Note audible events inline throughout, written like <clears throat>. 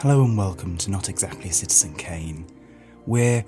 Hello and welcome to Not Exactly Citizen Kane. We're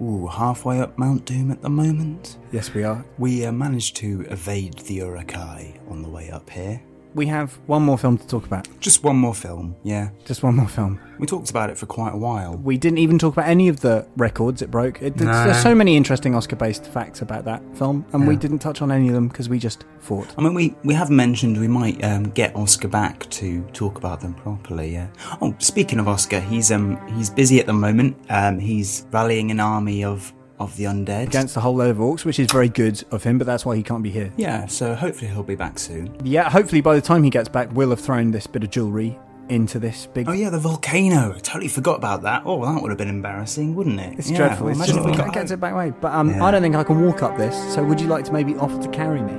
ooh, halfway up Mount Doom at the moment. Yes, we are. We uh, managed to evade the Uruk-hai on the way up here. We have one more film to talk about. Just one more film, yeah. Just one more film. We talked about it for quite a while. We didn't even talk about any of the records it broke. It. There's so many interesting Oscar-based facts about that film, and we didn't touch on any of them because we just fought. I mean, we, we have mentioned we might um, get Oscar back to talk about them properly. Yeah. Oh, speaking of Oscar, he's um he's busy at the moment. Um, he's rallying an army of of the undead. Against a whole load of orcs, which is very good of him, but that's why he can't be here. yeah, so hopefully he'll be back soon. Yeah, hopefully by the time he gets back, we'll have thrown this bit of jewellery into this big. Oh yeah, the volcano. I totally forgot about that. Oh, that would have been embarrassing, wouldn't it? It's Yeah, dreadful. well, It's imagine just if we got get it back way. But um, Yeah. I don't think I can walk up this. So would you like to maybe offer to carry me?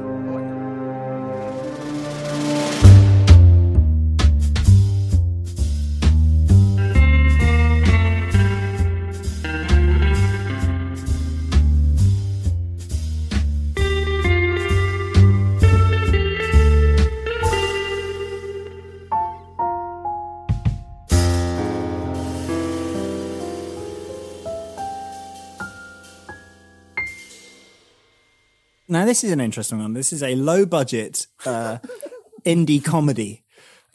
This is an interesting one. This is a low budget uh, <laughs> indie comedy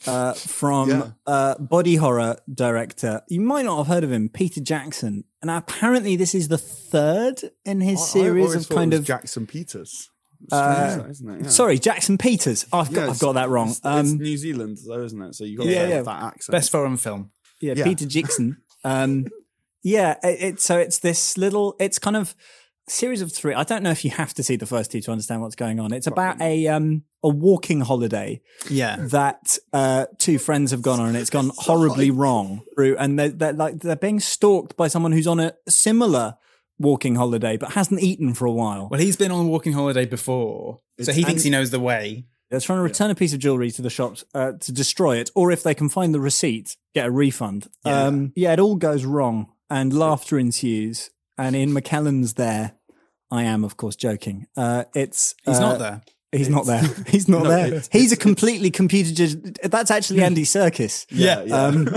uh, from Yeah. uh, body horror director. You might not have heard of him, Peter Jackson. And apparently, this is the third in his I- I series always of kind of. Jackson Peters. Uh, Strange, isn't it? Yeah. Sorry, Jackson Peters. Oh, I've, got, Yeah, I've got that wrong. It's, it's Um, New Zealand, though, isn't it? So you got Yeah, that, yeah. that accent. Best foreign film. yeah, yeah. Peter Jackson. Um, <laughs> yeah, it, it, so it's this little. It's kind of series of three. I don't know if you have to see the first two to understand what's going on. It's about a um a walking holiday Yeah. that uh, two friends have gone on and it's gone <laughs> horribly wrong through and they're, they're like they're being stalked by someone who's on a similar walking holiday but hasn't eaten for a while Well, he's been on a walking holiday before, so he thinks he knows the way. they're trying to return a piece of jewelry to the shop uh, to destroy it or if they can find the receipt get a refund Yeah. um, yeah it all goes wrong and laughter ensues and in mckellen's there i am of course joking uh, it's He's uh, not there. He's not there. <laughs> He's not No, there. it's- He's a completely computer. Gen- that's actually Andy Serkis. yeah, yeah. <laughs> Um, <laughs>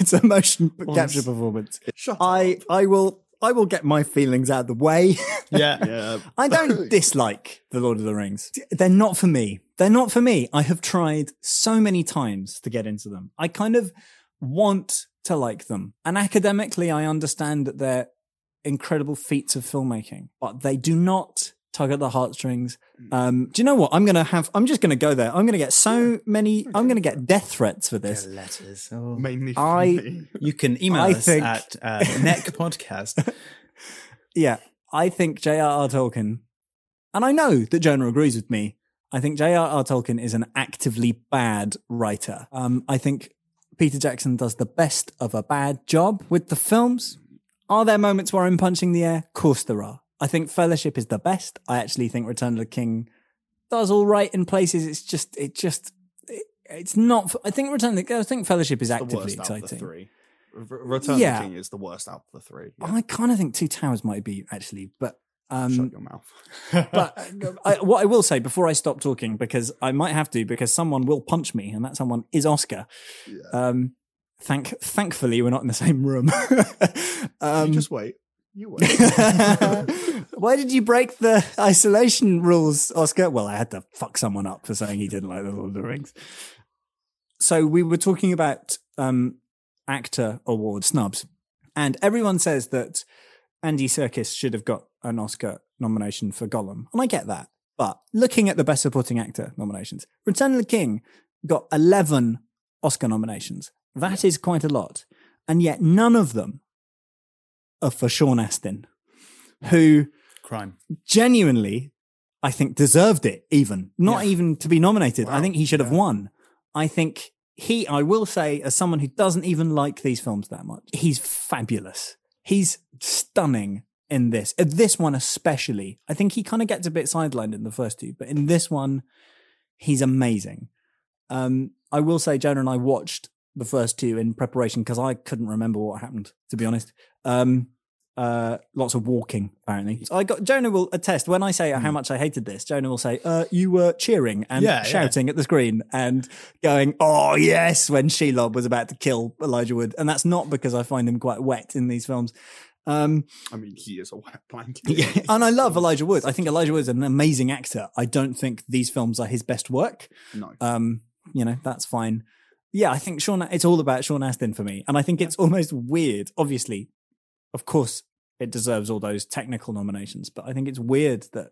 it's a motion capture performance. Shut I up. I will I will get my feelings out of the way. Yeah. Yeah. I don't dislike the Lord of the Rings. They're not for me. They're not for me. I have tried so many times to get into them. I kind of want to like them. And academically, I understand that they're incredible feats of filmmaking, but they do not tug at the heartstrings. Um, do you know what? I'm going to have, I'm just going to go there. I'm going to get so many, <laughs> I'm going to get death threats for this. Letters. Oh. Mainly for I- me. You can email I us think- at <laughs> uh, Neck Podcast. <laughs> Yeah, I think J.R.R. Tolkien, and I know that Jonah agrees with me. I think J.R.R. Tolkien is an actively bad writer. Um, I think Peter Jackson does the best of a bad job with the films. Are there moments where I'm punching the air? Of course there are. I think Fellowship is the best. I actually think Return of the King does all right in places. It's just, it just, it, it's not. I think Return of the, King, I think Fellowship is actively exciting. Return Yeah. of the King is the worst out of the three. Yeah. I kind of think Two Towers might be actually, but um, Shut your mouth. <laughs> but <laughs> uh, I, what I will say before I stop talking, because I might have to, because someone will punch me, and that someone is Oscar. Yeah. Um, thank, thankfully, we're not in the same room. <laughs> um, you just wait. You wait. <laughs> <laughs> why did you break the isolation rules, Oscar? Well, I had to fuck someone up for saying he didn't like the Lord of the Rings. So we were talking about um, actor award snubs, and everyone says that Andy Serkis should have got an Oscar nomination for Gollum, and I get that. But looking at the Best Supporting Actor nominations, Return of the King got eleven Oscar nominations. That is quite a lot, and yet none of them are for Sean Astin, who Crime. genuinely, I think, deserved it, even. Not Yeah. even to be nominated. I think he should have Yeah. won. I think he, I will say, as someone who doesn't even like these films that much, he's fabulous. He's stunning in this. Uh, This one, especially. I think he kind of gets a bit sidelined in the first two, but in this one, he's amazing. Um, I will say, Jonah and I watched the first two in preparation because I couldn't remember what happened, to be honest. Um, uh, lots of walking. Apparently, So I got Jonah will attest when I say how much I hated this. Jonah will say, uh, "You were cheering and Yeah, yeah. shouting at the screen and going, oh yes,' when Shelob was about to kill Elijah Wood, and that's not because I find him quite wet in these films." Um, I mean, he is a wet blanket. <laughs> yeah, and I love Elijah Wood. I think Elijah Wood is an amazing actor. I don't think these films are his best work. No. Um, you know, that's fine. Yeah, I think Sean. It's all about Sean Astin for me, and I think it's almost weird. Obviously, of course, it deserves all those technical nominations, but I think it's weird that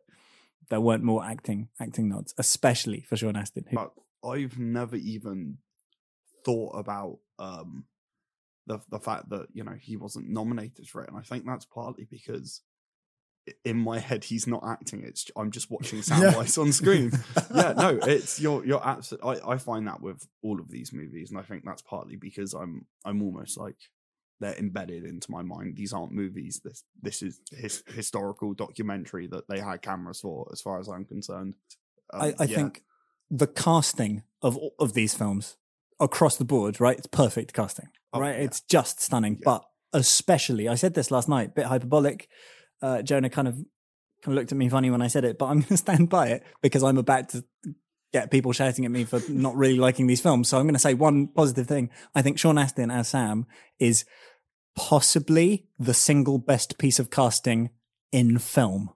there weren't more acting acting nods, especially for Sean Astin. Who, but I've never even thought about um the the fact that you know he wasn't nominated for it, and I think that's partly because in my head he's not acting. It's I'm just watching <laughs> Samwise on screen. <laughs> yeah, no, it's you're you're absolutely. I I find that with all of these movies, and I think that's partly because I'm I'm almost like they're embedded into my mind. These aren't movies. This this is his, historical documentary that they had cameras for, as far as I'm concerned. Um, I, I yeah. think the casting of of these films across the board, right? It's perfect casting, Oh, right? yeah. It's just stunning. Yeah. But especially, I said this last night, bit hyperbolic. Uh, Jonah kind of kind of looked at me funny when I said it, but I'm going to stand by it because I'm about to get people shouting at me for not really liking these films. So I'm going to say one positive thing. I think Sean Astin as Sam is possibly the single best piece of casting in film.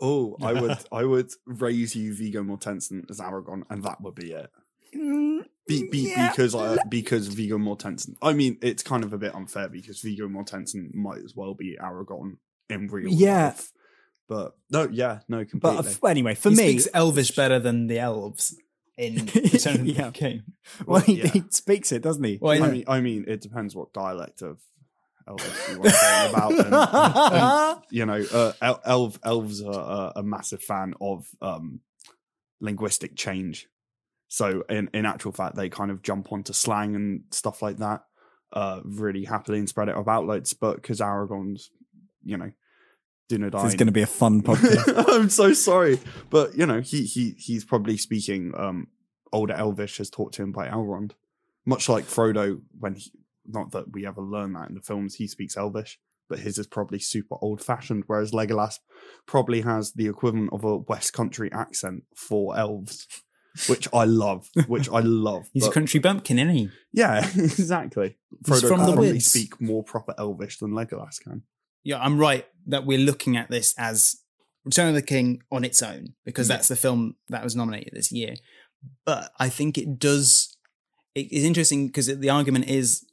Oh, I <laughs> would I would raise you Viggo Mortensen as Aragorn, and that would be it. Be, be, Yeah. Because I, because Viggo Mortensen. I mean, it's kind of a bit unfair because Viggo Mortensen might as well be Aragorn in real Yeah. life. But no, yeah, no, But completely. uh, anyway, for he me, speaks Elvish better than the elves in <laughs> Return of the Yeah. King. <laughs> well, he, yeah. he speaks it, doesn't he? Well, I I mean, I mean, it depends what dialect of Elvish you want to say about. <laughs> And, and, you know, uh, el- elf, elves are uh, a massive fan of um, linguistic change. So, in, in actual fact, they kind of jump onto slang and stuff like that uh, really happily and spread it of outlets. But because Aragorn's, you know, Dunedain. This is going to be a fun <laughs> podcast. I'm so sorry, but you know, he he he's probably speaking um older Elvish as taught to him by Elrond, much like Frodo. When he, not that we ever learn that in the films, he speaks Elvish, but his is probably super old fashioned, whereas Legolas probably has the equivalent of a West Country accent for elves, which I love, which I love. He's a country bumpkin, isn't he? yeah, <laughs> exactly. He's Frodo from can the probably speak more proper Elvish than Legolas can. Yeah, I'm right that we're looking at this as Return of the King on its own because that's the film that was nominated this year. But I think it does. It is interesting because the argument is,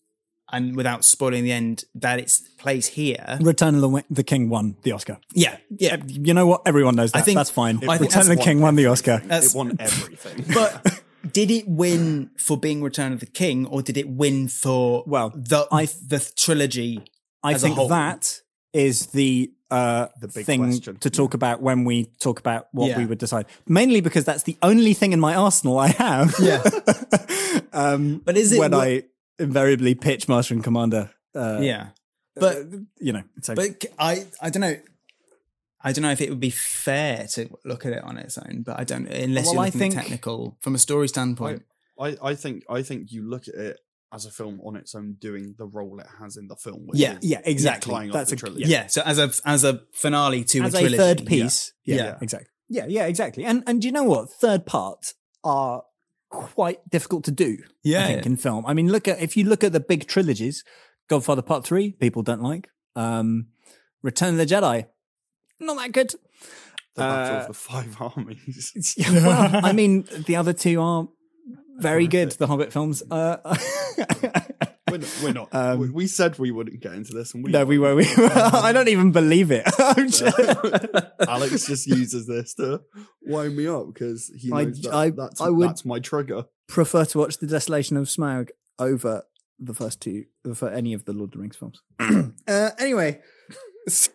and without spoiling the end, that it's plays here. Return of the, the King won the Oscar. Yeah, yeah. You know what? Everyone knows that. I think- that's fine. I think Return of the It's King won the Oscar. It won everything. <laughs> But did it win for being Return of the King, or did it win for Well, the I- the trilogy? I as a think whole. that is the uh, The big thing question. to talk about when we talk about what Yeah. we would decide. Mainly because that's the only thing in my arsenal I have. Yeah. <laughs> um, But is it when what- I invariably pitch Master and Commander? Uh, yeah, but uh, you know, so But I I don't know. I don't know if it would be fair to look at it on its own, but I don't. Unless Well, you're I think- technical from a story standpoint. I, I think I think you look at it as a film on its own, doing the role it has in the film. Which Yeah, is yeah, exactly. tying That's the a trilogy. yeah. So as a as a finale to as a a trilogy, third piece. Yeah. Yeah, Yeah. exactly. Yeah, yeah, exactly. And and do you know what? Third parts are quite difficult to do. Yeah. I think in film. I mean, look at if you look at the big trilogies, Godfather Part Three, people don't like. Um, Return of the Jedi, not that good. The Battle Uh, of the Five <laughs> Armies. It's- <laughs> well, I mean, the other two are very good. The Hobbit films. Uh, <laughs> We're not. We're not Um, we, we said we wouldn't get into this, and we no, we were. We were <laughs> I don't even believe it. <laughs> I'm just- Alex just uses this to wind me up because he I- knows that, I- that's, I would- that's my trigger. prefer to watch The Desolation of Smaug over the first two for any of the Lord of the Rings films. <clears throat> uh, anyway,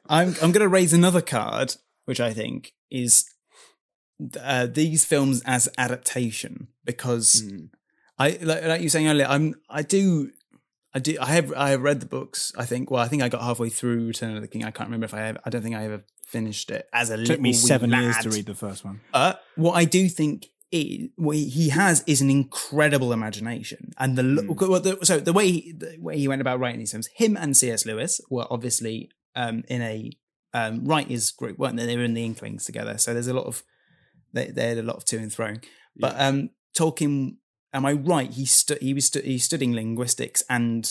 I'm I'm going to raise another card, which I think is uh, these films as adaptation because Mm. I like, like you were saying earlier. I'm I do. I do. I have. I have read the books. I think. Well, I think I got halfway through Return of the King. I can't remember if I. Have, I don't think I ever finished it as a it took me seven years to read the first one. Uh, what I do think is, what he has is an incredible imagination, and the, lo- well, the so the way he, the way he went about writing these films, him and C.S. Lewis were obviously um, in a um, writers group, weren't they? They were in the Inklings together, so there's a lot of they, they had a lot of to and fro. But um, Tolkien, am I right? He stu- he was stu- he's studying linguistics and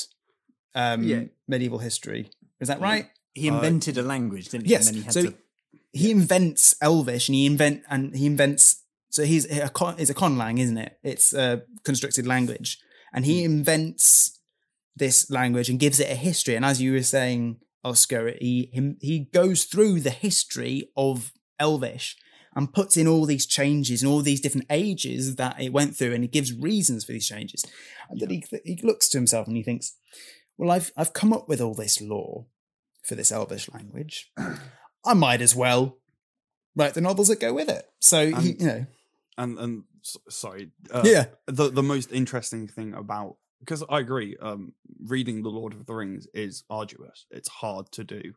um, Yeah. medieval history. Is that right? He Uh, invented a language, didn't he? Yes. He so to. he invents Elvish, and he invent and he invents. So he's a con, it's a conlang, isn't it? It's a constructed language, and he invents this language and gives it a history. And as you were saying, Oscar, he him, he goes through the history of Elvish and puts in all these changes and all these different ages that it went through, and he gives reasons for these changes. And then he he looks to himself and he thinks, "Well, I've I've come up with all this lore for this Elvish language. I might as well write the novels that go with it." So he, And- you know, and and sorry, uh, yeah, the the most interesting thing about because I agree, um, reading the Lord of the Rings is arduous. It's hard to do,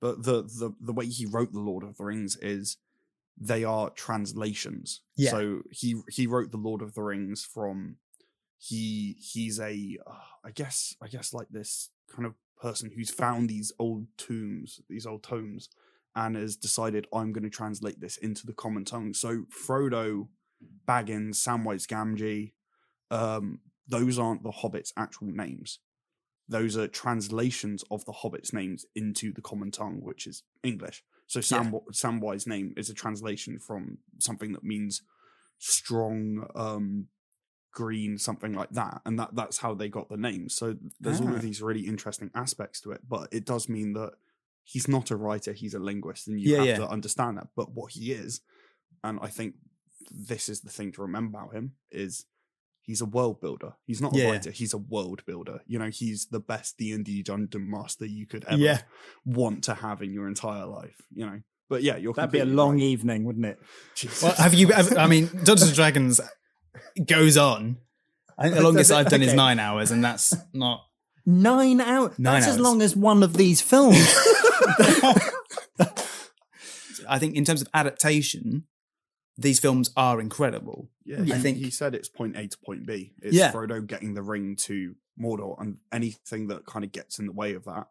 but the the the way he wrote the Lord of the Rings is they are translations. Yeah. So he he wrote the Lord of the Rings from he he's a uh, I guess I guess like this kind of person who's found these old tombs, these old tomes, and has decided I'm going to translate this into the common tongue. So Frodo, Baggins, Samwise Gamgee, um, those aren't the Hobbits' actual names. Those are translations of the Hobbits' names into the common tongue, which is English. So Sam, Samwise name is a translation from something that means strong, um, green, something like that, and that that's how they got the name. So there's all Ah. of these really interesting aspects to it, but it does mean that he's not a writer; he's a linguist, and you Yeah, have yeah. to understand that. But what he is, and I think this is the thing to remember about him is he's a world builder. He's not a Yeah. writer; he's a world builder. You know, he's the best D and D dungeon master you could ever Yeah. want to have in your entire life. You know, but yeah, you're That'd be a long right. evening, wouldn't it? Jesus. Well, have you? Have, I mean, Dungeons and Dragons goes on. I think the <laughs> longest I've done is nine hours, and that's not. Nine hours. Nine That's as hours. long as one of these films. <laughs> I think in terms of adaptation, these films are incredible. Yeah, I think- he said it's point A to point B. It's Yeah. Frodo getting the ring to Mordor, and anything that kind of gets in the way of that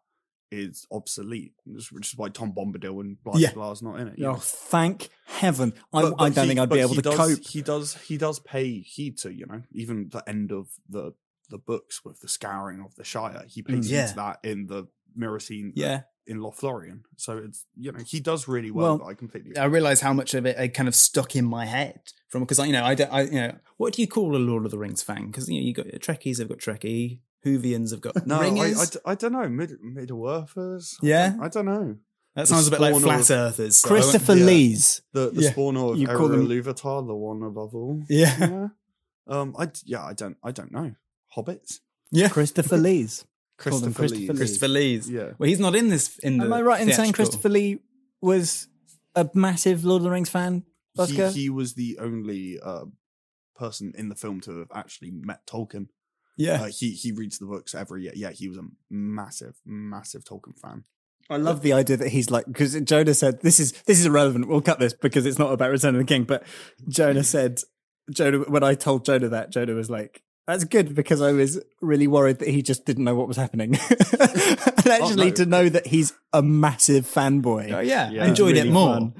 is obsolete. Which is why Tom Bombadil and blah Yeah. blah is not in it. oh, thank heaven! I, But- I don't he- think I'd be able to does, cope. He does. He does pay heed to you know even the end of the the books with the scouring of the Shire. He pays Mm. heed to that in the mirror scene. Yeah, in Lothlorien. So it's you know he does really well. Well, I completely. I realize how much of it I kind of stuck in my head from because you know I, don't, I you know what do you call a Lord of the Rings fan? Because you know you got Trekkies have got Trekkie, Whovians have got <laughs> no, I, Ringers. I, d- I don't know. Mid Middle Earthers. Yeah? don't- I don't know. that the sounds a bit like flat of- earthers. so Christopher yeah. Lee's. The the Yeah. spawn of You call them- Iluvatar, the one above all. Yeah, Yeah. Um. I yeah. I don't. I don't know. Hobbits. yeah. Christopher <laughs> Lee's. Christopher, Christopher Lee. Lee. Christopher Lee's. Yeah. Well, he's not in this. In the Am I right in saying theatrical. Christopher Lee was a massive Lord of the Rings fan? He, Oscar? he was the only uh, person in the film to have actually met Tolkien. Yeah, Uh, he he reads the books every year. Yeah, he was a massive, massive Tolkien fan. I love the idea that he's like because Jonah said this is this is irrelevant. We'll cut this because it's not about Return of the King. But Jonah <laughs> said Jonah when I told Jonah that Jonah was like, "That's good," because I was really worried that he just didn't know what was happening. <laughs> and actually, no. to know that he's a massive fanboy, oh yeah, Yeah. I enjoyed Really it more. fun.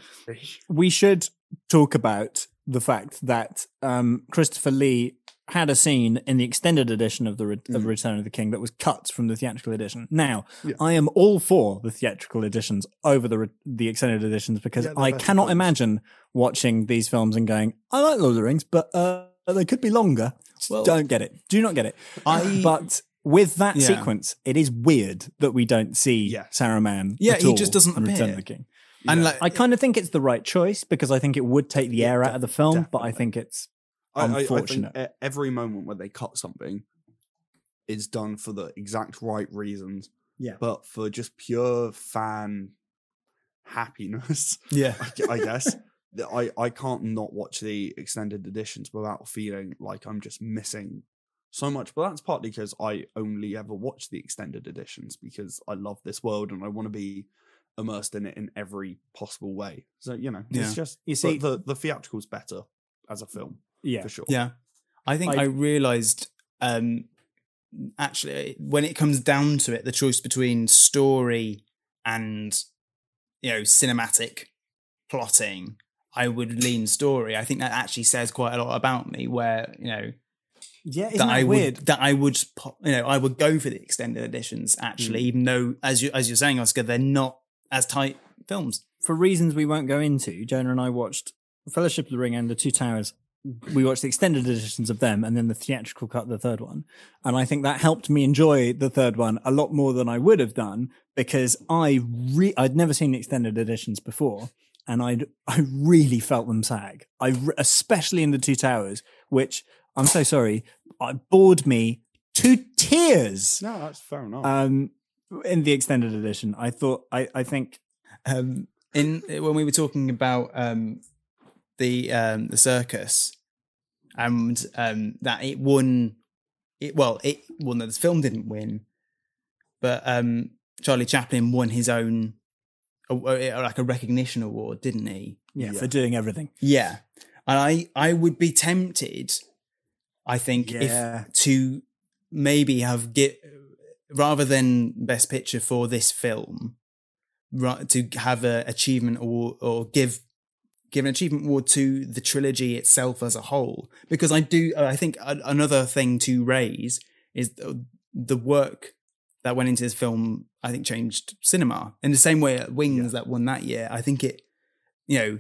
we should talk about the fact that um, Christopher Lee had a scene in the extended edition of the Re- of Mm. Return of the King that was cut from the theatrical edition. Now, Yeah. I am all for the theatrical editions over the re- the extended editions because Yeah, I cannot films. imagine watching these films and going, "I like Lord of the Rings, but uh, they could be longer." Well- don't get it. Do not get it. I- but with that Yeah. sequence, it is weird that we don't see Yes. Saruman. Yeah, he just doesn't Return appear. of the King. And Yeah. like, I kind of think it's the right choice because I think it would take the air out of the film, but I think it's I, I, I think Unfortunate. every moment where they cut something is done for the exact right reasons. Yeah. But for just pure fan happiness, yeah, <laughs> I, I guess. That I, I can't not watch the extended editions without feeling like I'm just missing so much. But that's partly because I only ever watch the extended editions because I love this world and I want to be immersed in it in every possible way. So, you know, Yeah. it's just You see- the, the theatrical's better as a film, yeah. for sure. yeah. I think I- I, realized um, actually when it comes down to it, the choice between story and you know cinematic plotting, I would lean story. I think that actually says quite a lot about me. Where you know Yeah, isn't that that, I weird? would that I would you know I would go for the extended editions actually, Hmm. even though as you as you're saying, Oscar, they're not as tight films. For reasons we won't go into, Jonah and I watched Fellowship of the Ring and The Two Towers. We watched the extended editions of them and then the theatrical cut the third one. And I think that helped me enjoy the third one a lot more than I would have done because I re- I'd never seen the extended editions before and I I really felt them sag. I especially in the Two Towers, which I'm so sorry, I bored me to tears. No, that's fair enough. Um, in the extended edition, I thought I I think um, in when we were talking about um, the um, the circus and um, that it won it well it won that the film didn't win but um, Charlie Chaplin won his own like a recognition award didn't he yeah, Yeah. for doing everything. yeah and I I would be tempted I think Yeah. if to maybe have get rather than best picture for this film right to have a achievement award or give give an achievement award to the trilogy itself as a whole because i do i think another thing to raise is the, the work that went into this film i think changed cinema in the same way wings that won that year i think it you know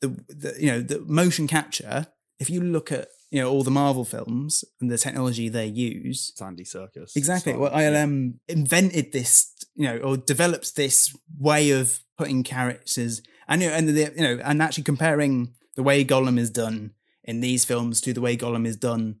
the, the you know the motion capture if you look at you know all the marvel films and the technology they use Andy Serkis. Exactly. Well, ILM um, invented this, you know, or developed this way of putting characters and you know, and the, you know, and actually comparing the way Gollum is done in these films to the way Gollum is done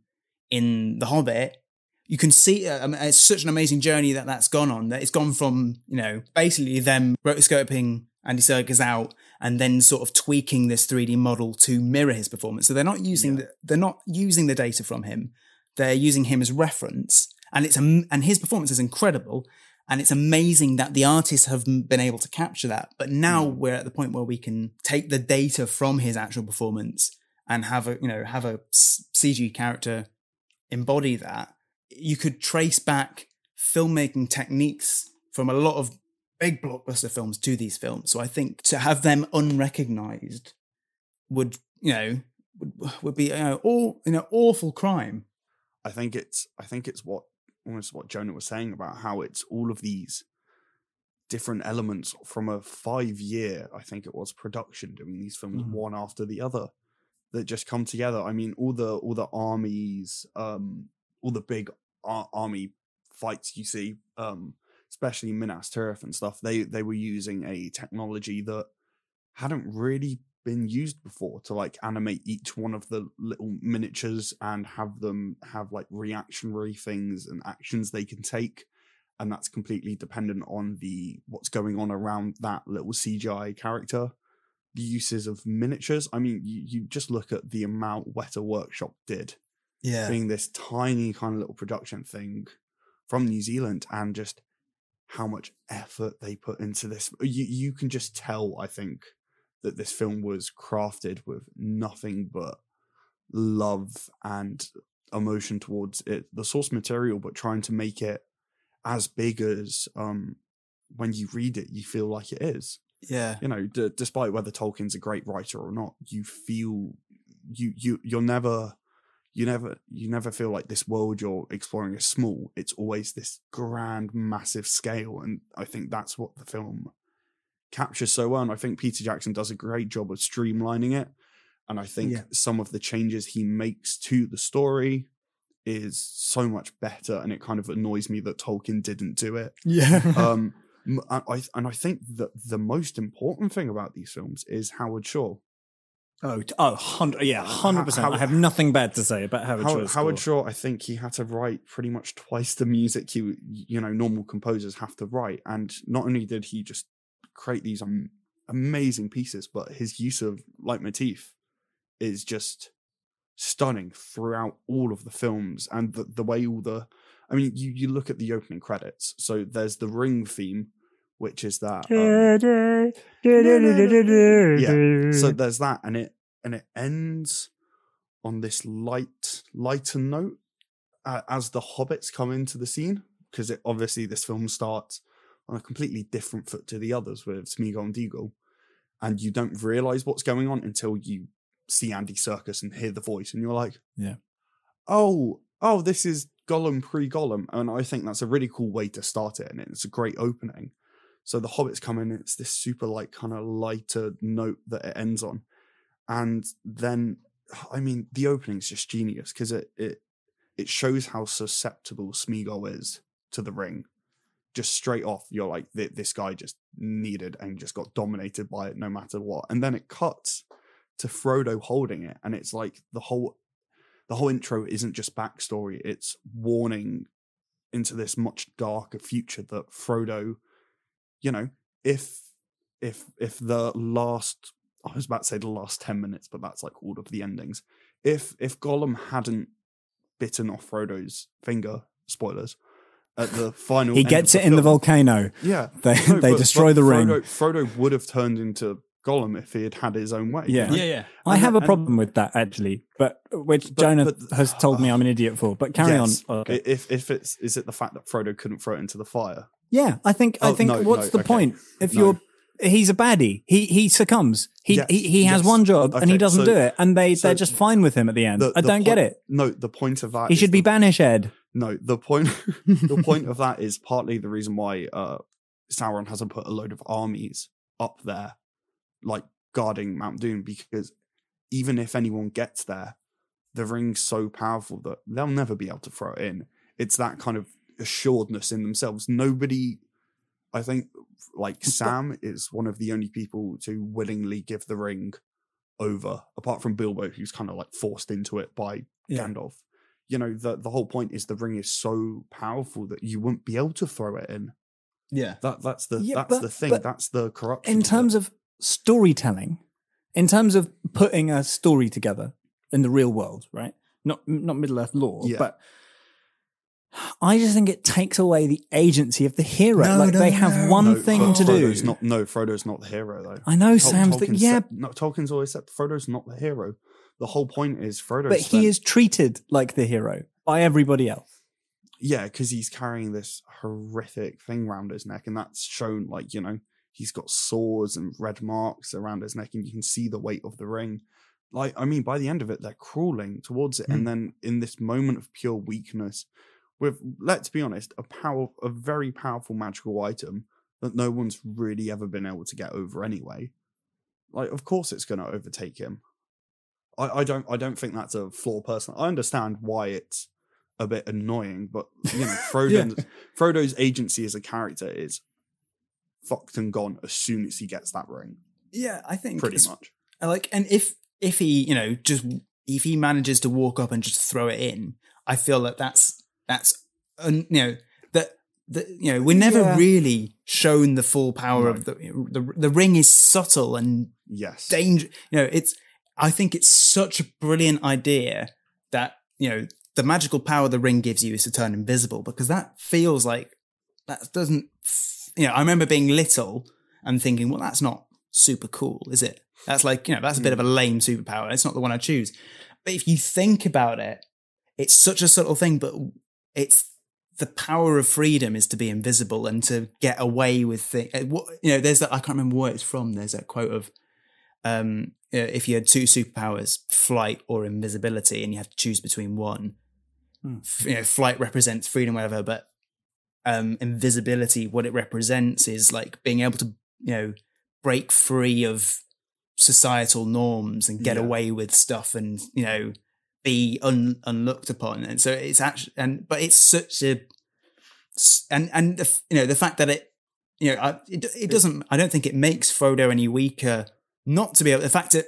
in The Hobbit. You can see uh, um, it's such an amazing journey that that's gone on. That it's gone from you know basically them rotoscoping Andy Serkis out and then sort of tweaking this 3D model to mirror his performance. So they're not using the, they're not using the data from him. They're using him as reference. And it's am- and his performance is incredible. And it's amazing that the artists have been able to capture that. But now hmm. we're at the point where we can take the data from his actual performance and have a you know have a cg character embody that you could trace back filmmaking techniques from a lot of big blockbuster films to these films so i think to have them unrecognized would you know would, would be you know all you know awful crime I think it's I think it's what almost what Jonah was saying about how it's all of these different elements from a five year, I think it was, production doing these films Mhm. one after the other that just come together. I mean, all the all the armies, um, all the big ar- army fights you see, um, especially Minas Tirith and stuff, they they were using a technology that hadn't really been used before to like animate each one of the little miniatures and have them have like reactionary things and actions they can take and that's completely dependent on the what's going on around that little CGI character. The uses of miniatures i mean you, you just look at the amount Weta Workshop did yeah. being this tiny kind of little production thing from New Zealand and just how much effort they put into this. You you can just tell, I think, that this film was crafted with nothing but love and emotion towards it, the source material, but trying to make it as big as um when you read it, you feel like it is. Yeah. You know, d- despite whether Tolkien's a great writer or not, you feel you you you're never you never you never feel like this world you're exploring is small. It's always this grand, massive scale, and I think that's what the film captures so well. And I think Peter Jackson does a great job of streamlining it. And I think Yeah. some of the changes he makes to the story is so much better, and it kind of annoys me that Tolkien didn't do it <laughs> yeah um and I and I think that the most important thing about these films is Howard Shore. Oh, oh, hundred, yeah, hundred percent. I have nothing bad to say about Howard Howard, Shore's Howard. Shore, I think he had to write pretty much twice the music you you know normal composers have to write, and not only did he just create these um, amazing pieces, but his use of leitmotif is just stunning throughout all of the films, and the the way all the I mean, you you look at the opening credits, so there's the Ring theme, which is that. um, yeah. So there's that, and it and it ends on this light lighter note uh, as the hobbits come into the scene because it obviously this film starts on a completely different foot to the others with Smeagol and Deagol, and you don't realize what's going on until you see Andy Serkis and hear the voice, and you're like, Yeah. oh, oh, this is Gollum pre Gollum, and I think that's a really cool way to start it, and it's a great opening. So the Hobbits come in, it's this super like kind of lighter note that it ends on, and then I mean the opening's just genius because it it it shows how susceptible Smeagol is to the ring. Just straight off, you're like, this guy just needed and just got dominated by it no matter what. And then it cuts to Frodo holding it, and it's like the whole the whole intro isn't just backstory; it's warning into this much darker future that Frodo, you know, if if if the last I was about to say the last ten minutes, but that's like all of the endings. If if Gollum hadn't bitten off Frodo's finger, spoilers, at the <laughs> final, He end gets of it in the volcano. Yeah, <laughs> They no, they but- destroy but the ring. Frodo, Frodo would have turned into Gollum if he had had his own way. you Yeah. know? Yeah, yeah. I And have a then- problem with that actually, but which But- Jonah but- has told me I'm an idiot for. But carry Yes. on. Okay. If if it's is it the fact that Frodo couldn't throw it into the fire? Yeah, I think I Oh, think no, what's no, the okay. point if No. you're he's a baddie. He he succumbs. He Yes, he, he has yes. one job and he doesn't so- do it, and they so they're just fine with him at the end. The- I don't get it. No, the point of that He should be banished, Ed. No, the point <laughs> the <laughs> point of that is partly the reason why uh Sauron hasn't put a load of armies up there, like guarding Mount Doom, because even if anyone gets there, the ring's so powerful that they'll never be able to throw it in. It's that kind of assuredness in themselves. Nobody I think like Sam is one of the only people to willingly give the ring over, apart from Bilbo, who's kind of like forced into it by Yeah. Gandalf. You know, the the whole point is the ring is so powerful that you wouldn't be able to throw it in. Yeah. That that's the Yeah, that's but- the thing. That's the corruption. In of terms of storytelling, in terms of putting a story together in the real world, right? Not not Middle Earth lore, Yeah. but I just think it takes away the agency of the hero. No, like no, they have no. one No, thing but to do. Frodo's not no, Frodo's not the hero though. I know Tol- Sam's the, Tolkien yeah, said- no, Tolkien's always said Frodo's not the hero. The whole point is Frodo. but spent- he is treated like the hero by everybody else. yeah, because he's carrying this horrific thing around his neck, and that's shown like you know he's got sores and red marks around his neck, and you can see the weight of the ring. Like I mean, by the end of it, they're crawling towards it, Hmm. and then in this moment of pure weakness, with let's be honest, a power, a very powerful magical item that no one's really ever been able to get over anyway. Like, of course, it's going to overtake him. I, I don't, I don't think that's a flaw. Person, I understand why it's a bit annoying, but you know, <laughs> Frodo's, Frodo's agency as a character is fucked and gone as soon as he gets that ring. Yeah, I think Pretty much. I like and if if he you know just if he manages to walk up and just throw it in i feel that that's that's un, you know that that you know we're never Yeah. really shown the full power No. of the, the the ring is subtle and Yes. danger you know it's i think it's such a brilliant idea that you know the magical power the ring gives you is to turn invisible because that feels like that doesn't you know i remember being little and thinking well that's not super cool is it that's like you know that's a bit of a hmm. lame superpower it's not the one i choose but if you think about it it's such a subtle thing but it's the power of freedom is to be invisible and to get away with things you know there's that i can't remember where it's from there's that quote of um, uh, if you had two superpowers, flight or invisibility, and you have to choose between one, Hmm. you know, flight represents freedom, whatever, but um, invisibility, what it represents is like being able to, you know, break free of societal norms and get Yeah. away with stuff, and you know, be un- unlooked upon. And so it's actually, and but it's such a, and and the, you know, the fact that it, you know, I, it, it doesn't. I don't think it makes Frodo any weaker not to be able the fact that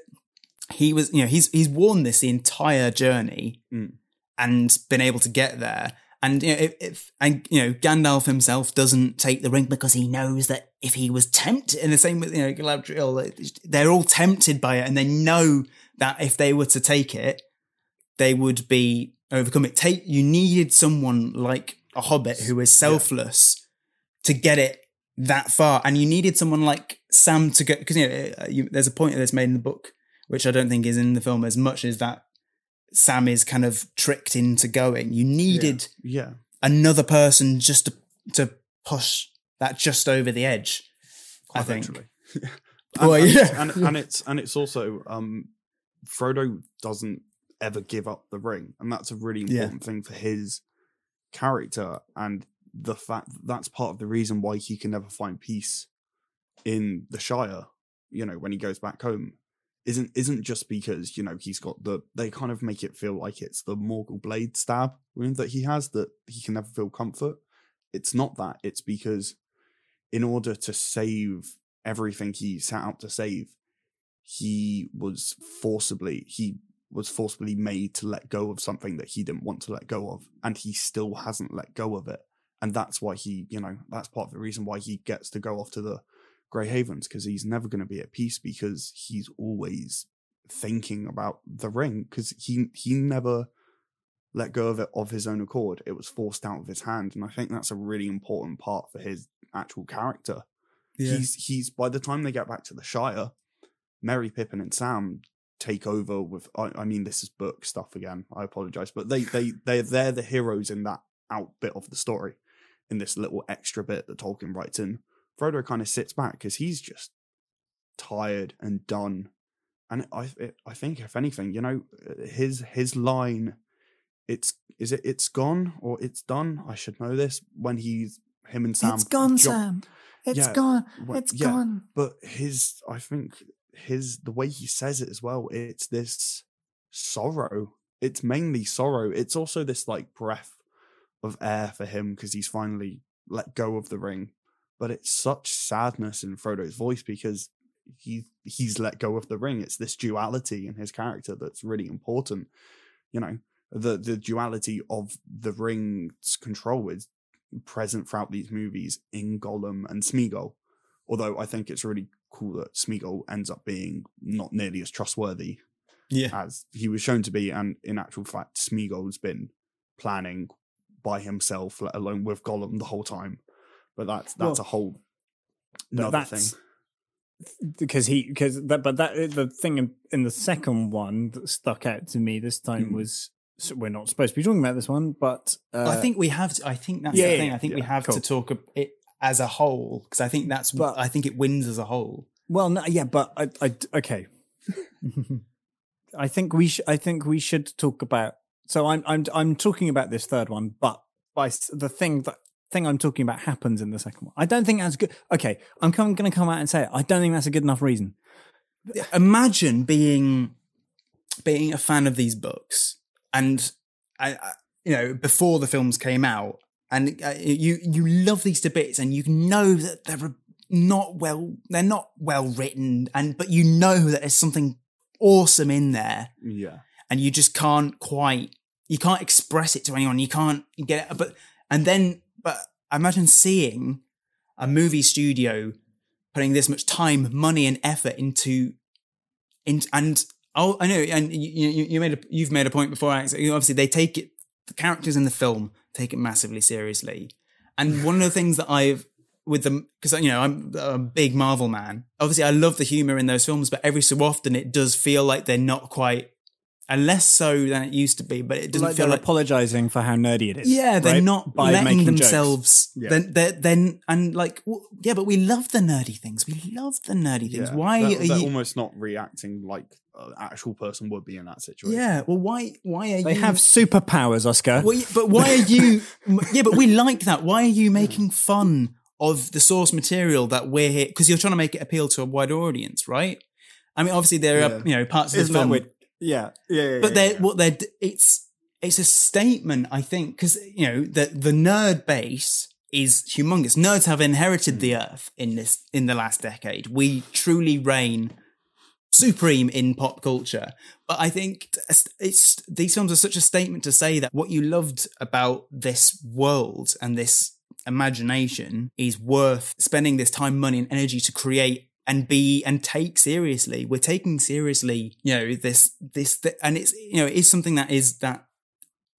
he was you know he's he's worn this the entire journey Mm. and been able to get there and you know if, if and you know Gandalf himself doesn't take the ring because he knows that if he was tempted in the same with you know Galadriel they're all tempted by it and they know that if they were to take it they would be overcome it take you needed someone like a hobbit who is selfless to get it that far and you needed someone like Sam to go because you know uh, you, there's a point that's made in the book which I don't think is in the film as much as that Sam is kind of tricked into going. You needed Yeah. another person just to to push that just over the edge. I think. literally. <laughs> Well, and, yeah. and, and it's and it's also um Frodo doesn't ever give up the ring, and that's a really Yeah. important thing for his character and the fact that that's part of the reason why he can never find peace in the Shire. You know, when he goes back home, isn't isn't just because you know he's got the they kind of make it feel like it's the Morgul blade stab wound that he has that he can never feel comfort. It's not that. It's because in order to save everything he set out to save, he was forcibly he was forcibly made to let go of something that he didn't want to let go of, and he still hasn't let go of it. And that's why he, you know, that's part of the reason why he gets to go off to the Grey Havens because he's never going to be at peace because he's always thinking about the ring because he he never let go of it of his own accord. It was forced out of his hand, and I think that's a really important part for his actual character. He's he's by the time they get back to the Shire, Merry, Pippin, and Sam take over with. I, I mean, this is book stuff again. I apologize, but they they they they're the heroes in that out bit of the story, in this little extra bit that Tolkien writes in. Frodo kind of sits back because he's just tired and done, and I it, I think if anything, you know, his his line, it's is it it's gone or it's done. I should know this when he's him and Sam. it's gone, jump- Sam. It's Yeah, gone. It's yeah, gone. but his i think his the way he says it as well it's this sorrow. It's mainly sorrow. It's also this like breath of air for him because he's finally let go of the ring. But it's such sadness in frodo's voice because he he's let go of the ring. It's this duality in his character that's really important you know? The the duality of the ring's control is present throughout these movies in Gollum and Smeagol although I think it's really cool that Smeagol ends up being not nearly as trustworthy Yeah. as he was shown to be, and in actual fact, Smeagol's been planning by himself, let alone with Gollum, the whole time. But that's that's Well, a whole but another thing. because he because that but that the thing in, in the second one that stuck out to me this time Hmm. was so we're not supposed to be talking about this one, but uh, I think we have. To, I think that's yeah, the thing. I think we have cool. to talk ab- it as a whole because I think that's. But- I think it wins as a whole. Well, no, yeah, but I, I okay. <laughs> I think we sh- I think we should talk about. So I'm I'm I'm talking about this third one, but by the thing that thing I'm talking about happens in the second one. I don't think that's good. Okay, I'm going to come out and say it. I don't think that's a good enough reason. Imagine being being a fan of these books and I, I you know before the films came out and uh, you you love these debates and you know that they're not well they're not well written and but you know that there's something awesome in there. Yeah, and you just can't quite you can't express it to anyone. You can't get it but and then but imagine seeing a movie studio putting this much time money and effort into in and oh i know and you, you, you made a you've made a point before Alex, obviously they take it the characters in the film take it massively seriously and one of the things that i've with them because you know I'm a big Marvel man. Obviously, I love the humor in those films, but every so often it does feel like they're not quite, and less so than it used to be. But it doesn't like feel like apologizing for how nerdy it is. yeah, they're right? not By letting themselves. Yeah. Then they're then and like w- yeah, but we love the nerdy things. We love the nerdy things. yeah. Why they're, are they're you? almost not reacting like an actual person would be in that situation? yeah, well, why? Why are you They you? have superpowers, Oscar. Well, but why are you? yeah, but we like that. Why are you making fun of the source material that we're here? Because you're trying to make it appeal to a wider audience, right? I mean, obviously there Yeah. are you know parts of the film, weird? Yeah, yeah, yeah. but they're yeah. what they're it's it's a statement, I think, because you know the the nerd base is humongous. Nerds have inherited the earth in this in the last decade. We truly reign supreme in pop culture. But I think it's, it's these films are such a statement to say that what you loved about this world and this imagination is worth spending this time, money, and energy to create and be and take seriously. We're taking seriously, you know, this this th- and it's you know it is something that is that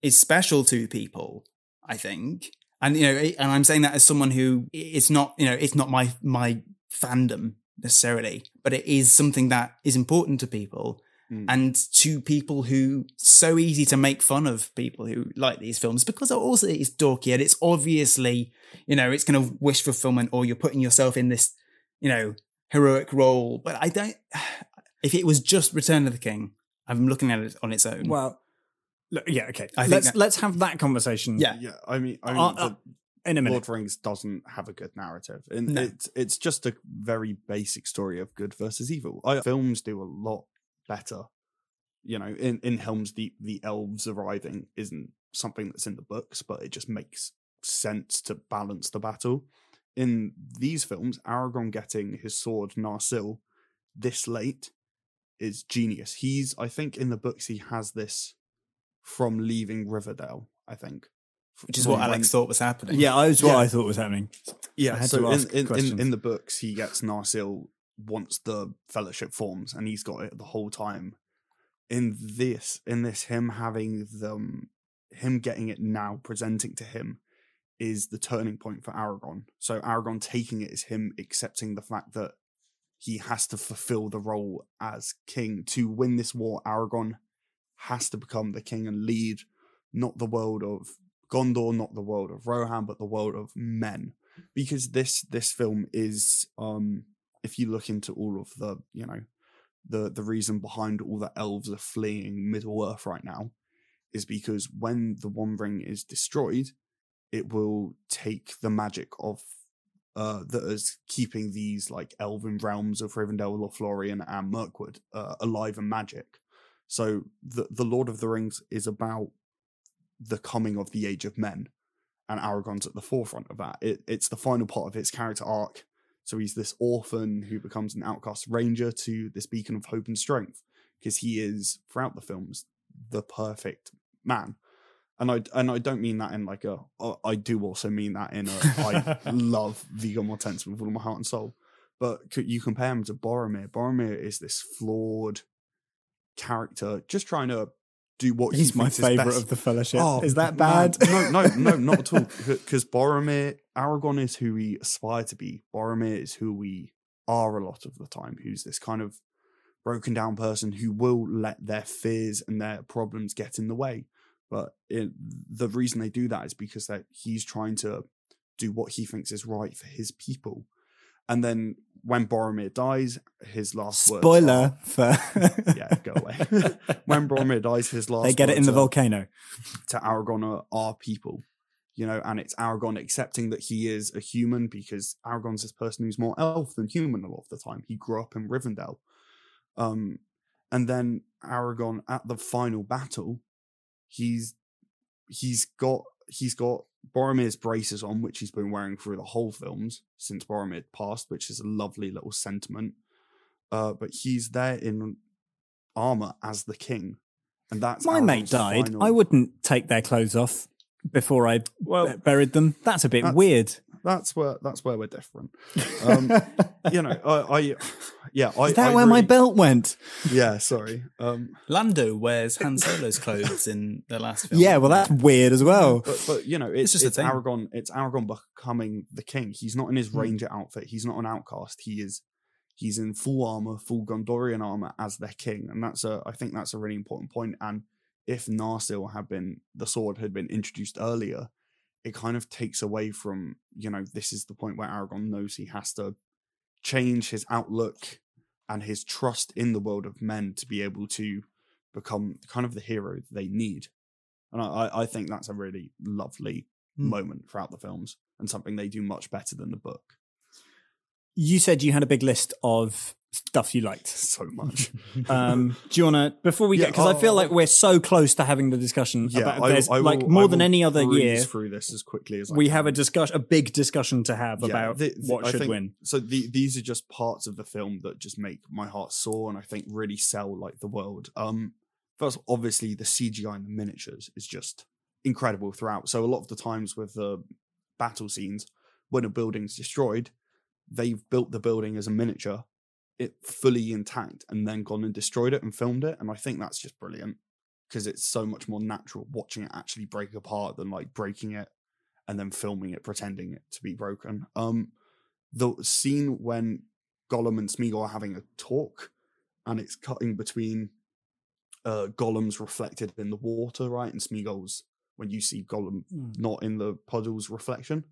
is special to people. I think, and you know, and I'm saying that as someone who it's not you know it's not my my fandom necessarily, but it is something that is important to people. Mm. and to people who so easy to make fun of people who like these films because it also it's dorky and it's obviously you know it's kind of wish fulfillment or you're putting yourself in this you know heroic role but i don't <sighs> if it was just return of the king i'm looking at it on its own Well, look, yeah, okay. I let's that- let's have that conversation. Yeah. Yeah, I mean, I mean Uh, the- uh, in a minute. Lord of Rings doesn't have a good narrative, and No. it's it's just a very basic story of good versus evil. I, films do a lot better. You know, in in Helm's Deep, the elves arriving isn't something that's in the books, but it just makes sense to balance the battle. In these films, Aragorn getting his sword Narsil this late is genius. He's, I think, in the books he has this from leaving Rivendell. I think, which is what when- alex thought was happening Yeah, I was what Yeah. I thought was happening. Yeah, so in, in, in, in the books, he gets Narsil once the fellowship forms, and he's got it the whole time. In this, in this, him having them, him getting it now, presenting to him, is the turning point for Aragorn. So Aragorn taking it is him accepting the fact that he has to fulfill the role as king to win this war. Aragorn has to become the king and lead not the world of Gondor, not the world of Rohan, but the world of men because this this film is um if you look into all of the you know the the reason behind all the elves are fleeing middle earth right now is because when the one ring is destroyed it will take the magic of uh that is keeping these like elven realms of Rivendell, Lothlorien and Mirkwood uh, alive and magic so the the Lord of the Rings is about the coming of the age of men and Aragorn's at the forefront of that. It, it's the final part of his character arc. So he's this orphan who becomes an outcast ranger to this beacon of hope and strength because he is throughout the films the perfect man. And I and I don't mean that in like a. uh, do also mean that in a. I <laughs> love Viggo Mortensen with all my heart and soul, but you compare him to Boromir. Boromir is this flawed character, just trying to do what He's he my favorite of the fellowship. Oh, is that man. bad? no, no, no, <laughs> not at all. Because Boromir, Aragorn is who we aspire to be. Boromir is who we are a lot of the time. Who's this kind of broken down person who will let their fears and their problems get in the way. But it, the reason they do that is because that he's trying to do what he thinks is right for his people. And then when Boromir dies, his last words Spoiler are- for <laughs> yeah, go away. <laughs> when Boromir dies, his last they get it in the volcano. to Aragorn are our people, you know, and it's Aragorn accepting that he is a human because Aragorn's this person who's more elf than human a lot of the time. He grew up in Rivendell. Um, and then Aragorn at the final battle, he's he's got he's got Boromir's braces on, which he's been wearing through the whole films since Boromir passed, which is a lovely little sentiment. Uh, but he's there in armor as the king, and that's My mate died. final- I wouldn't take their clothes off before I Well, buried them. That's a bit that's- weird. that's where that's where we're different. Um, <laughs> you know, I, I yeah, I. Is that I where my belt went? Yeah, sorry. Um, lando wears han solo's clothes in the last film Yeah, well, that's weird as well. but but you know, it's just a it's thing. Aragorn. It's Aragorn becoming the king. He's not in his Hmm. ranger outfit. He's not an outcast. He is. He's in full armor, full Gondorian armor as their king, and that's a. I think that's a really important point. And if Narsil had been the sword had been introduced earlier, it kind of takes away from you know this is the point where Aragorn knows he has to change his outlook and his trust in the world of men to be able to become kind of the hero they need. And I, I- think that's a really lovely Hmm. moment throughout the films and something they do much better than the book. You said you had a big list of stuff you liked. So much. <laughs> Um, do you want to before we Yeah, get because I feel like we're so close to having the discussion yeah, about I, there's I like will- more I than any other year. through this as quickly as I We can. have a discussion, a big discussion to have Yeah, about the- the- what I should think- win. So the, these are just parts of the film that just make my heart soar and I think really sell like the world. Um, first, obviously, the CGI and the miniatures is just incredible throughout. So a lot of the times with the battle scenes, when a building's destroyed, they've built the building as a miniature, it fully intact, and then gone and destroyed it and filmed it. And I think that's just brilliant because it's so much more natural watching it actually break apart than like breaking it and then filming it, pretending it to be broken. Um, the scene when Gollum and Smeagol are having a talk, and it's cutting between uh, Gollum's reflected in the water, right? And Smeagol's when you see Gollum Mm. not in the puddle's reflection.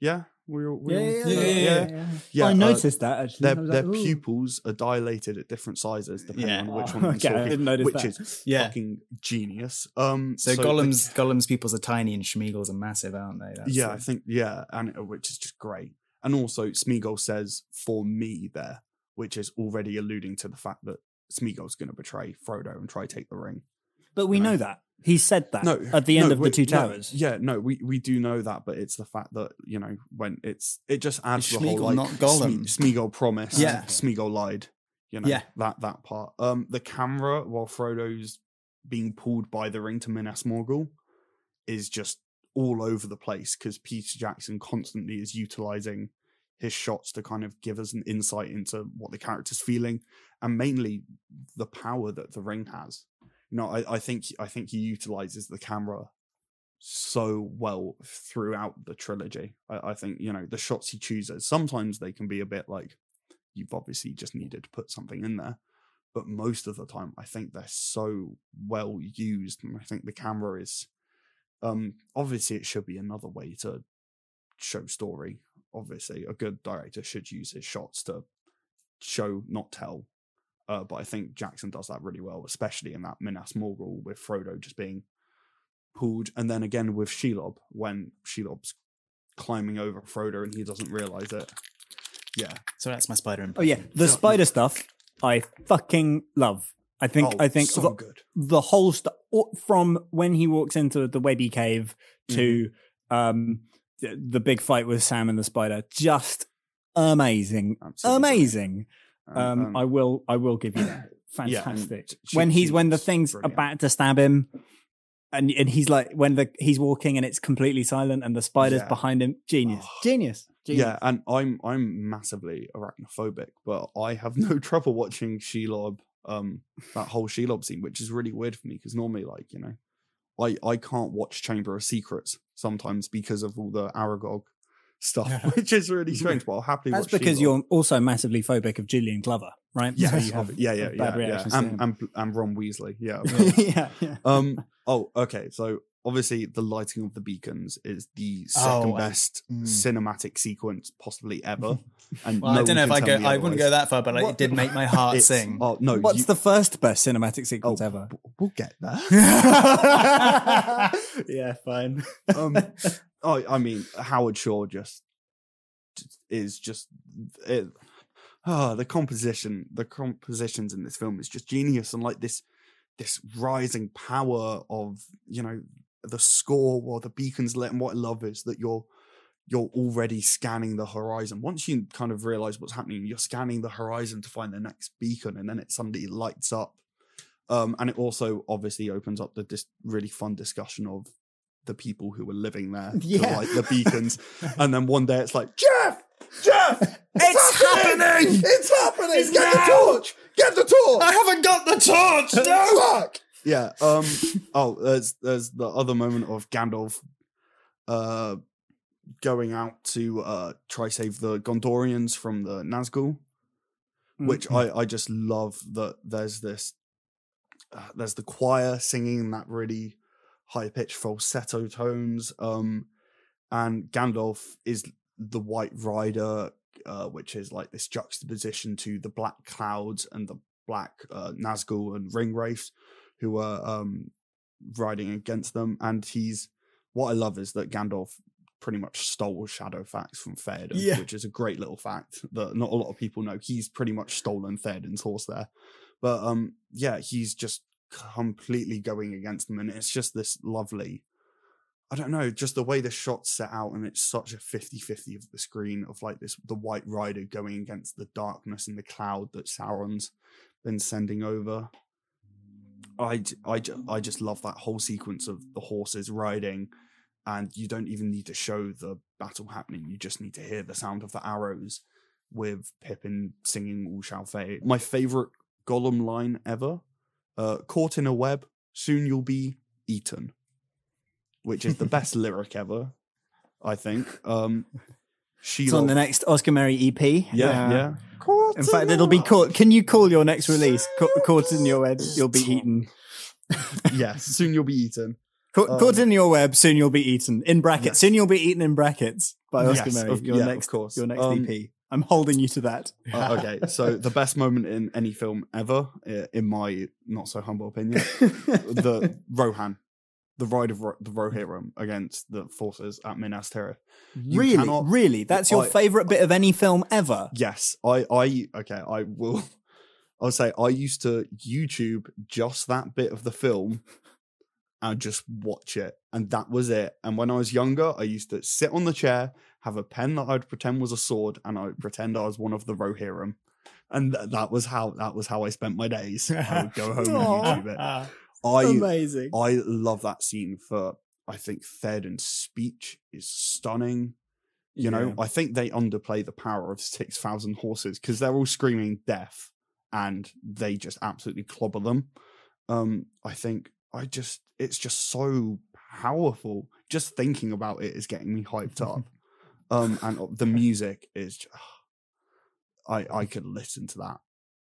Yeah, we all, we Yeah, all- yeah, yeah, yeah, yeah, yeah. Yeah, I uh, noticed that actually. Their their like, pupils are dilated at different sizes depending Yeah. on which Oh, one. <laughs> okay, I talking, didn't notice which that. is Yeah. fucking genius. Um, So, the- Gollum's Gollum's pupils are tiny and Smeagol's are massive, aren't they? That's yeah, the- I think yeah, and uh, which is just great. And also, Smeagol says "for me" there, which is already alluding to the fact that Smeagol's going to betray Frodo and try take the ring. But we you know. know that. He said that No, at the end no, of the wait, two no, towers. yeah, no, we we do know that, but it's the fact that you know when it's it just adds the whole like not Gollum. Sme- Smeagol promised, Yeah. Smeagol lied. You know Yeah. that that part. Um, the camera while Frodo's being pulled by the ring to Minas Morgul is just all over the place because Peter Jackson constantly is utilizing his shots to kind of give us an insight into what the character's feeling and mainly the power that the ring has. You know, I, I think I think he utilizes the camera so well throughout the trilogy. I, I think you know the shots he chooses. Sometimes they can be a bit like you've obviously just needed to put something in there, but most of the time I think they're so well used, and I think the camera is. Um, obviously, it should be another way to show story. Obviously, a good director should use his shots to show, not tell. Uh, but I think Jackson does that really well, especially in that Minas Morgul with Frodo just being pulled, and then again with Shelob when Shelob's climbing over Frodo and he doesn't realize it. Yeah, So that's my spider. Oh yeah, the spider stuff I fucking love. I think Oh, I think so the, good. the whole stuff from when he walks into the Webby cave to um the, the big fight with Sam and the spider, just amazing, Absolutely amazing. Um, um, I will I will give you that. <coughs> Yeah, Fantastic. she- when he's when the thing's brilliant. about to stab him, and and he's like when the he's walking and it's completely silent and the spider's Yeah. behind him. Genius, Oh. genius, genius. Yeah, and I'm I'm massively arachnophobic, but I have no <laughs> trouble watching Shelob, um, that whole Shelob scene, which is really weird for me because normally, like you know, I I can't watch Chamber of Secrets sometimes because of all the Aragog stuff, <laughs> which is really strange. But I'll happily That's watch because Shelob. you're also massively phobic of Julian Glover, right? yeah, So you have yeah, yeah, yeah, bad yeah, reactions and, and and Ron Weasley, yeah. <laughs> yeah, yeah. um. Oh, okay. So obviously, the lighting of the beacons is the second Oh, I- best mm. cinematic sequence possibly ever. <laughs> And Well, no I don't know if I go. I wouldn't go that far, but like, What- it did make my <laughs> heart It's- sing. Oh no! What's you- the first best cinematic sequence oh, ever? w- We'll get there. <laughs> yeah, fine. um, I, I mean, Howard Shore just just is just it. Ah, the composition, the compositions in this film is just genius, and like this, this rising power of you know the score or the beacons lit. And what I love is that you're you're already scanning the horizon. Once you kind of realize what's happening, you're scanning the horizon to find the next beacon, and then it suddenly lights up. Um, and it also obviously opens up the dis- really fun discussion of the people who were living there, to <laughs> Yeah. light the beacons. <laughs> and then one day it's like, Jeff, Jeff, <laughs> it's, It's happening! It's happening! Get the torch! Get the torch! I haven't got the torch. No! Fuck! Yeah. Um. <laughs> Oh, there's there's the other moment of Gandalf, uh, going out to uh try save the Gondorians from the Nazgul, which Mm. I I just love that there's this uh, there's the choir singing in that really high pitched falsetto tones. Um, and Gandalf is the White Rider, uh, which is like this juxtaposition to the black clouds and the black uh, Nazgul and Ringwraiths who are um, riding against them. And he's what I love is that Gandalf pretty much stole Shadowfax from Theoden, Yeah. which is a great little fact that not a lot of people know. He's pretty much stolen Theoden's horse there. But um, yeah, he's just completely going against them, and it's just this lovely. I don't know, just the way the shot's set out, and it's such a 50-50 of the screen of like this the White Rider going against the darkness and the cloud that Sauron's been sending over. I, I, I just love that whole sequence of the horses riding, and you don't even need to show the battle happening. You just need to hear the sound of the arrows with Pippin singing "All Shall Fade." My favorite Gollum line ever: uh, "Caught in a web, soon you'll be eaten," which is the best <laughs> lyric ever, I think. Um, she It's on the next Oscar Mary EP. yeah, Uh, yeah. In fact, it'll be caught. Can you call your next release? Ca- Caught in your head, you'll be eaten. <laughs> yes, soon you'll be eaten. Caught, Um, caught in your web, soon you'll be eaten. In brackets, Yes. soon you'll be eaten in brackets by Oscar Yes, Murray. of- your yeah, of next, course. Your next Um, EP. I'm holding you to that. <laughs> Uh, okay, so the best moment in any film ever, in my not so humble opinion, <laughs> the Rohan, the ride of Ro- the Rohirrim against the forces at Minas Tirith. You really, cannot- really, that's your I- favorite bit of any film ever. Yes, I, I, okay, I will. <laughs> I'll say I used to YouTube just that bit of the film and just watch it, and that was it. And when I was younger, I used to sit on the chair, have a pen that I'd pretend was a sword, and I would pretend I was one of the Rohirrim, and th- that was how that was how I spent my days. I would go home and <laughs> YouTube it. I Amazing. I love that scene for I think Theoden's speech is stunning. You know, Yeah. I think they underplay the power of six thousand horses because they're all screaming death and they just absolutely clobber them. Um, I think I just it's just so powerful. Just thinking about it is getting me hyped up. <laughs> um, and uh, the music is ju- I I could listen to that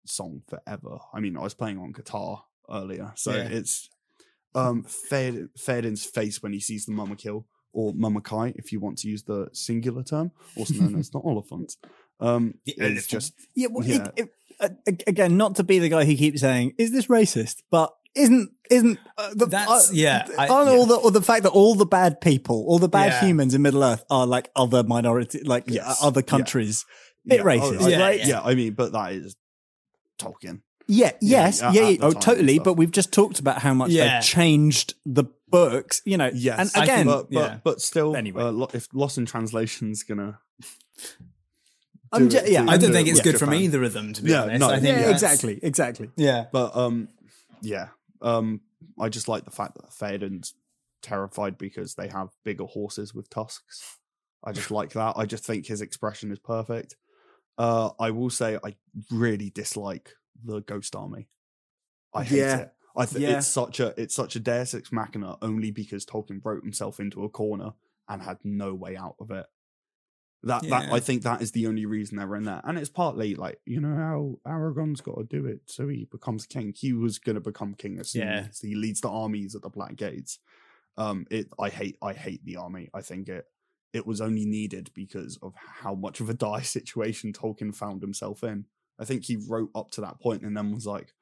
song forever. I mean, I was playing on guitar earlier, so Yeah. it's um Theod- Theoden's face when he sees the Mûmakil, or Mamakai, if you want to use the singular term, also known as the <laughs> Oliphaunt. Um, The it's elephant. just Yeah, well, Yeah. It, it, uh, again, not to be the guy who keeps saying, "Is this racist?" But isn't isn't uh, the, That's- yeah, I- aren't all the or the fact that all the bad people, all the bad Yeah. humans in Middle Earth are like other minority, like Yes, uh, other yeah. countries. Bit yeah, racist, oh, Yeah, right? yeah. I mean, but that is Tolkien. Yeah, yes, at- yeah, yeah. oh, time totally. But we've just talked about how much Yeah. they've changed the books. You know, Yes, and I again, but but, yeah. but still, Anyway. uh, lo- if Lost in Translation's gonna, I'm do ju- it yeah, to- I don't think it's with good from Japan. either of them, to be Yeah, honest. no. I think yeah, exactly, exactly. Yeah. But um, yeah, um, I just like the fact that Theoden's terrified because they have bigger horses with tusks. I just like that. I just think his expression is perfect. Uh, I will say I really dislike the Ghost Army. I hate Yeah. it. I think Yeah. it's such a it's such a Deus Ex Machina only because Tolkien wrote himself into a corner and had no way out of it. That that I think that is the only reason they're in there, and it's partly like you know how Aragorn's got to do it, so he becomes king. He was going to become king as soon Yeah. as he leads the armies at the Black Gates. Um, it I hate I hate the army. I think it it was only needed because of how much of a <laughs> dire situation Tolkien found himself in. I think he wrote up to that point and then was like,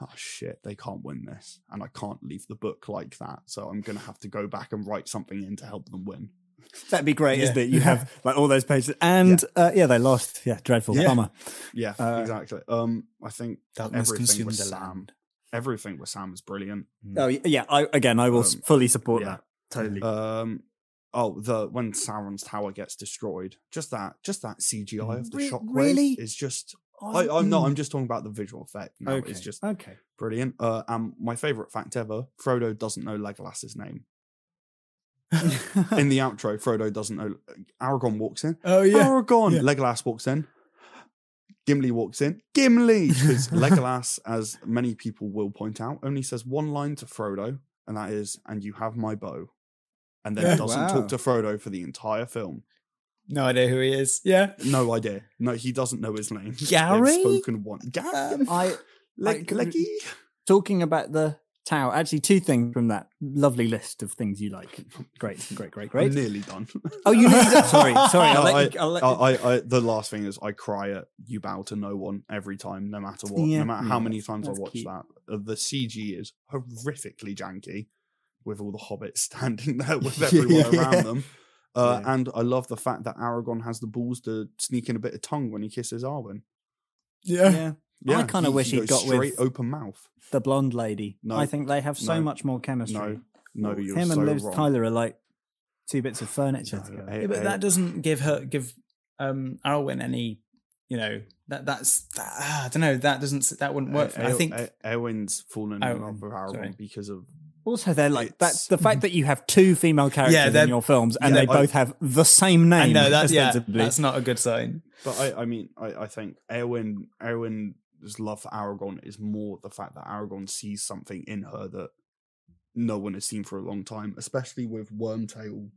oh shit, they can't win this. And I can't leave the book like that. So I'm going to have to go back and write something in to help them win. That'd be great, Yeah. isn't it? You have <laughs> like all those pages, and yeah, uh, yeah they lost. Yeah, dreadful Yeah. bummer. Yeah, Uh, exactly. Um, I think Darkness everything with the Sam, land. everything with Sam is brilliant. Oh y- yeah, I, again, I will Um, fully support that. Totally. Um, oh, the when Sauron's tower gets destroyed, just that, just that CGI of the Re- shockwave really? is just. I, I'm not. I'm just talking about the visual effect. No, okay. it's just okay. brilliant. Uh, um, my favorite fact ever: Frodo doesn't know Legolas's name. In the <laughs> outro, Frodo doesn't know. Aragorn walks in. Oh yeah. Aragorn. Yeah. Legolas walks in. Gimli walks in. Gimli, because <laughs> Legolas, as many people will point out, only says one line to Frodo, and that is, "And you have my bow," and then Yeah. doesn't Wow. talk to Frodo for the entire film. No idea who he is. Yeah. No idea. No, he doesn't know his name. <laughs> They've Gary? spoken one. Gary. Um, I <laughs> like, I- Leggy. talking about the tower. Actually, two things from that lovely list of things you like. Great, great, great, I'm great. nearly done. <laughs> Oh, you need that? Sorry, sorry. No, I'll let I, you, I'll let I, I, I, the last thing is I cry at "You Bow to No One" every time, no matter what, Yeah, no matter how yeah, many times I watch cute. that. Uh, the CG is horrifically janky, with all the hobbits standing there with everyone Yeah. around them. Uh, Yeah. And I love the fact that Aragorn has the balls to sneak in a bit of tongue when he kisses Arwen. yeah, Yeah, yeah. I kinda wish he he'd goes got with- straight open mouth. the blonde lady. No. I think they have so No. much more chemistry. No, no, you're him so and Liv wrong. Tyler are like two bits of furniture No, together. I- Yeah, but I- that doesn't give her give um Arwen any. You know that that's that, ah, I don't know that doesn't that wouldn't work. For me. I think E- Eowyn's fallen in Eowyn, love with Aragorn because of Also, they're like that's The fact that you have two female characters they're- in your films and yeah, they I- both have the same name. know that yeah that's not a good sign. But I, I mean, I, I think Eowyn, Eowyn's love for Aragorn is more the fact that Aragorn sees something in her that no one has seen for a long time, especially with Wormtail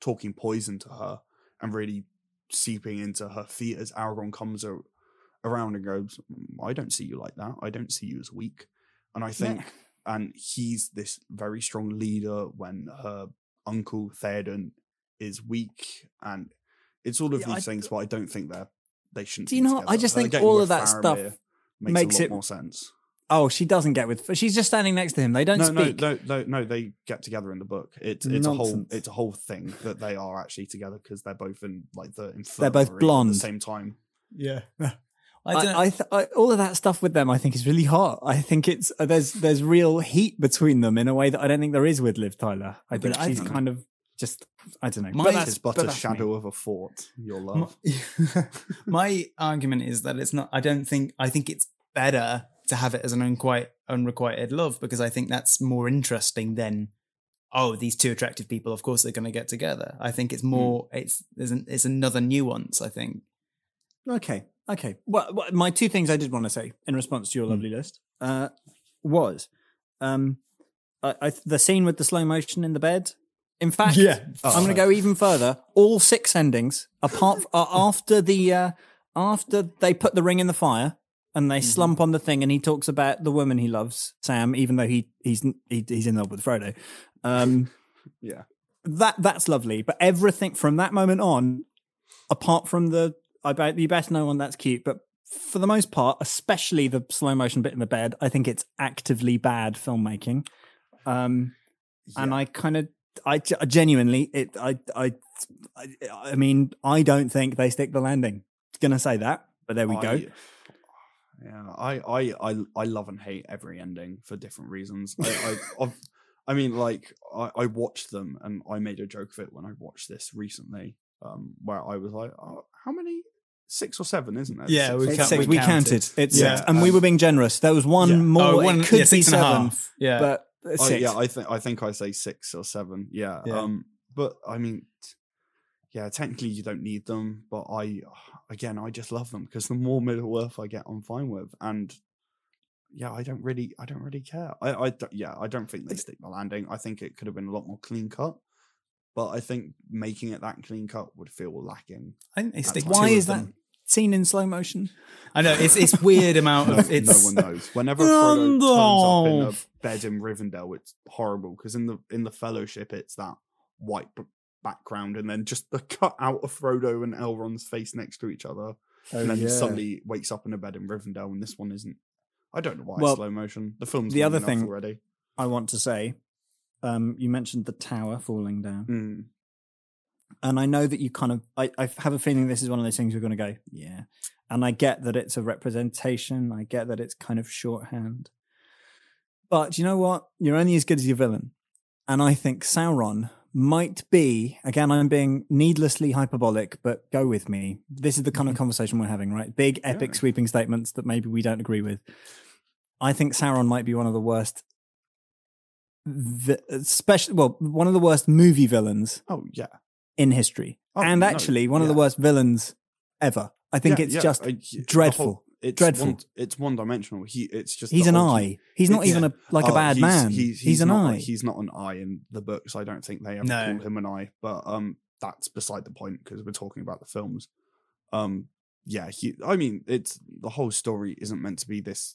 talking poison to her and really seeping into her feet as Aragorn comes a- around and goes, "Mm, "I don't see you like that. I don't see you as weak." And I think and he's this very strong leader when her uncle Theoden is weak, and it's all of Yeah, these I- things. But I don't think they're they shouldn't. Do you know what? I just think getting all of that stuff makes, makes a lot it- more sense. Oh, she doesn't get with. She's just standing next to him. They don't No, no, speak. no, no, no. They get together in the book. It's it's a whole it's a whole thing that they are actually together because they're both in like the They're both infirmary at the same time. Yeah. <laughs> I I, don't. I, th- I all of that stuff with them, I think, is really hot. I think it's uh, there's there's real heat between them in a way that I don't think there is with Liv Tyler. I think she's kind of just I don't know. My- but that's, but, but a that's me. shadow of a fort. Your My, love. <laughs> my argument is that it's not. I don't think. I think it's better to have it as an unquite, unrequited love because I think that's more interesting than. Oh, these two attractive people. Of course, they're going to get together. I think it's more. It's there's an, it's another nuance. I think. Okay, okay. Well, my two things I did want to say in response to your lovely list uh, was um, I, I, the scene with the slow motion in the bed. In fact, Yeah. I'm going to go even further. All six endings, apart uh, after the uh, after they put the ring in the fire and they slump on the thing, and he talks about the woman he loves, Sam, even though he he's he, he's in love with Frodo. Um, <laughs> Yeah. that that's lovely. But everything from that moment on, apart from the I bet you best know one that's cute, but for the most part, especially the slow motion bit in the bed, I think it's actively bad filmmaking. Um, and I kind of, I ge- genuinely, it, I, I, I, I mean, I don't think they stick the landing. Gonna say that, but there we go. Yeah, I, I, I, I love and hate every ending for different reasons. I, I, <laughs> I mean, like I, I watched them, and I made a joke of it when I watched this recently, um, where I was like, oh, "How many? Six or seven, isn't it? Yeah, Six we count- six. We, we counted. counted. It's Yeah, six, and we um, were being generous. There was one yeah. more. Oh, one- it could yeah, be six and a seven, half. Yeah. but I, six. yeah, I think I think I say six or seven. Yeah. Yeah. Um, but I mean, yeah, technically you don't need them, but I, again, I just love them because the more Middle Earth I get, I'm fine with, and yeah, I don't really, I don't really care. I, I, don't- yeah, I don't think they stick the landing. I think it could have been a lot more clean cut, but I think making it that clean cut would feel lacking. I think they stick. Why is of that seen in slow motion? I know it's it's weird amount of it's. <laughs> no one knows. Whenever Frodo turns up in a bed in Rivendell, it's horrible because in the in the Fellowship, it's that white b- background, and then just the cut out of Frodo and Elrond's face next to each other, Oh, and then he suddenly wakes up in a bed in Rivendell, and this one isn't. I don't know why Well, it's slow motion. The film's the other thing- already. I want to say, um, you mentioned the tower falling down, Mm. and I know that you kind of, I, I have a feeling this is one of those things you're going to go, yeah. And I get that it's a representation. I get that it's kind of shorthand. But you know what? You're only as good as your villain. And I think Sauron might be, again, I'm being needlessly hyperbolic, but go with me. This is the kind of conversation we're having, right? Big, epic, Yeah. sweeping statements that maybe we don't agree with. I think Sauron might be one of the worst, vi- especially, well, one of the worst movie villains Oh yeah, in history. Oh, and no, actually, one of the worst villains ever. I think Yeah, it's yeah, just I- dreadful. whole- it's Dreadful. One, it's one dimensional. He, it's just he's an whole- eye. He's not even a like a Oh, bad he's, man. He's, He's, an not, eye. He's not an eye in the books. I don't think they ever No. call him an eye. But um, that's beside the point because we're talking about the films. Um, yeah, he. I mean, it's the whole story isn't meant to be this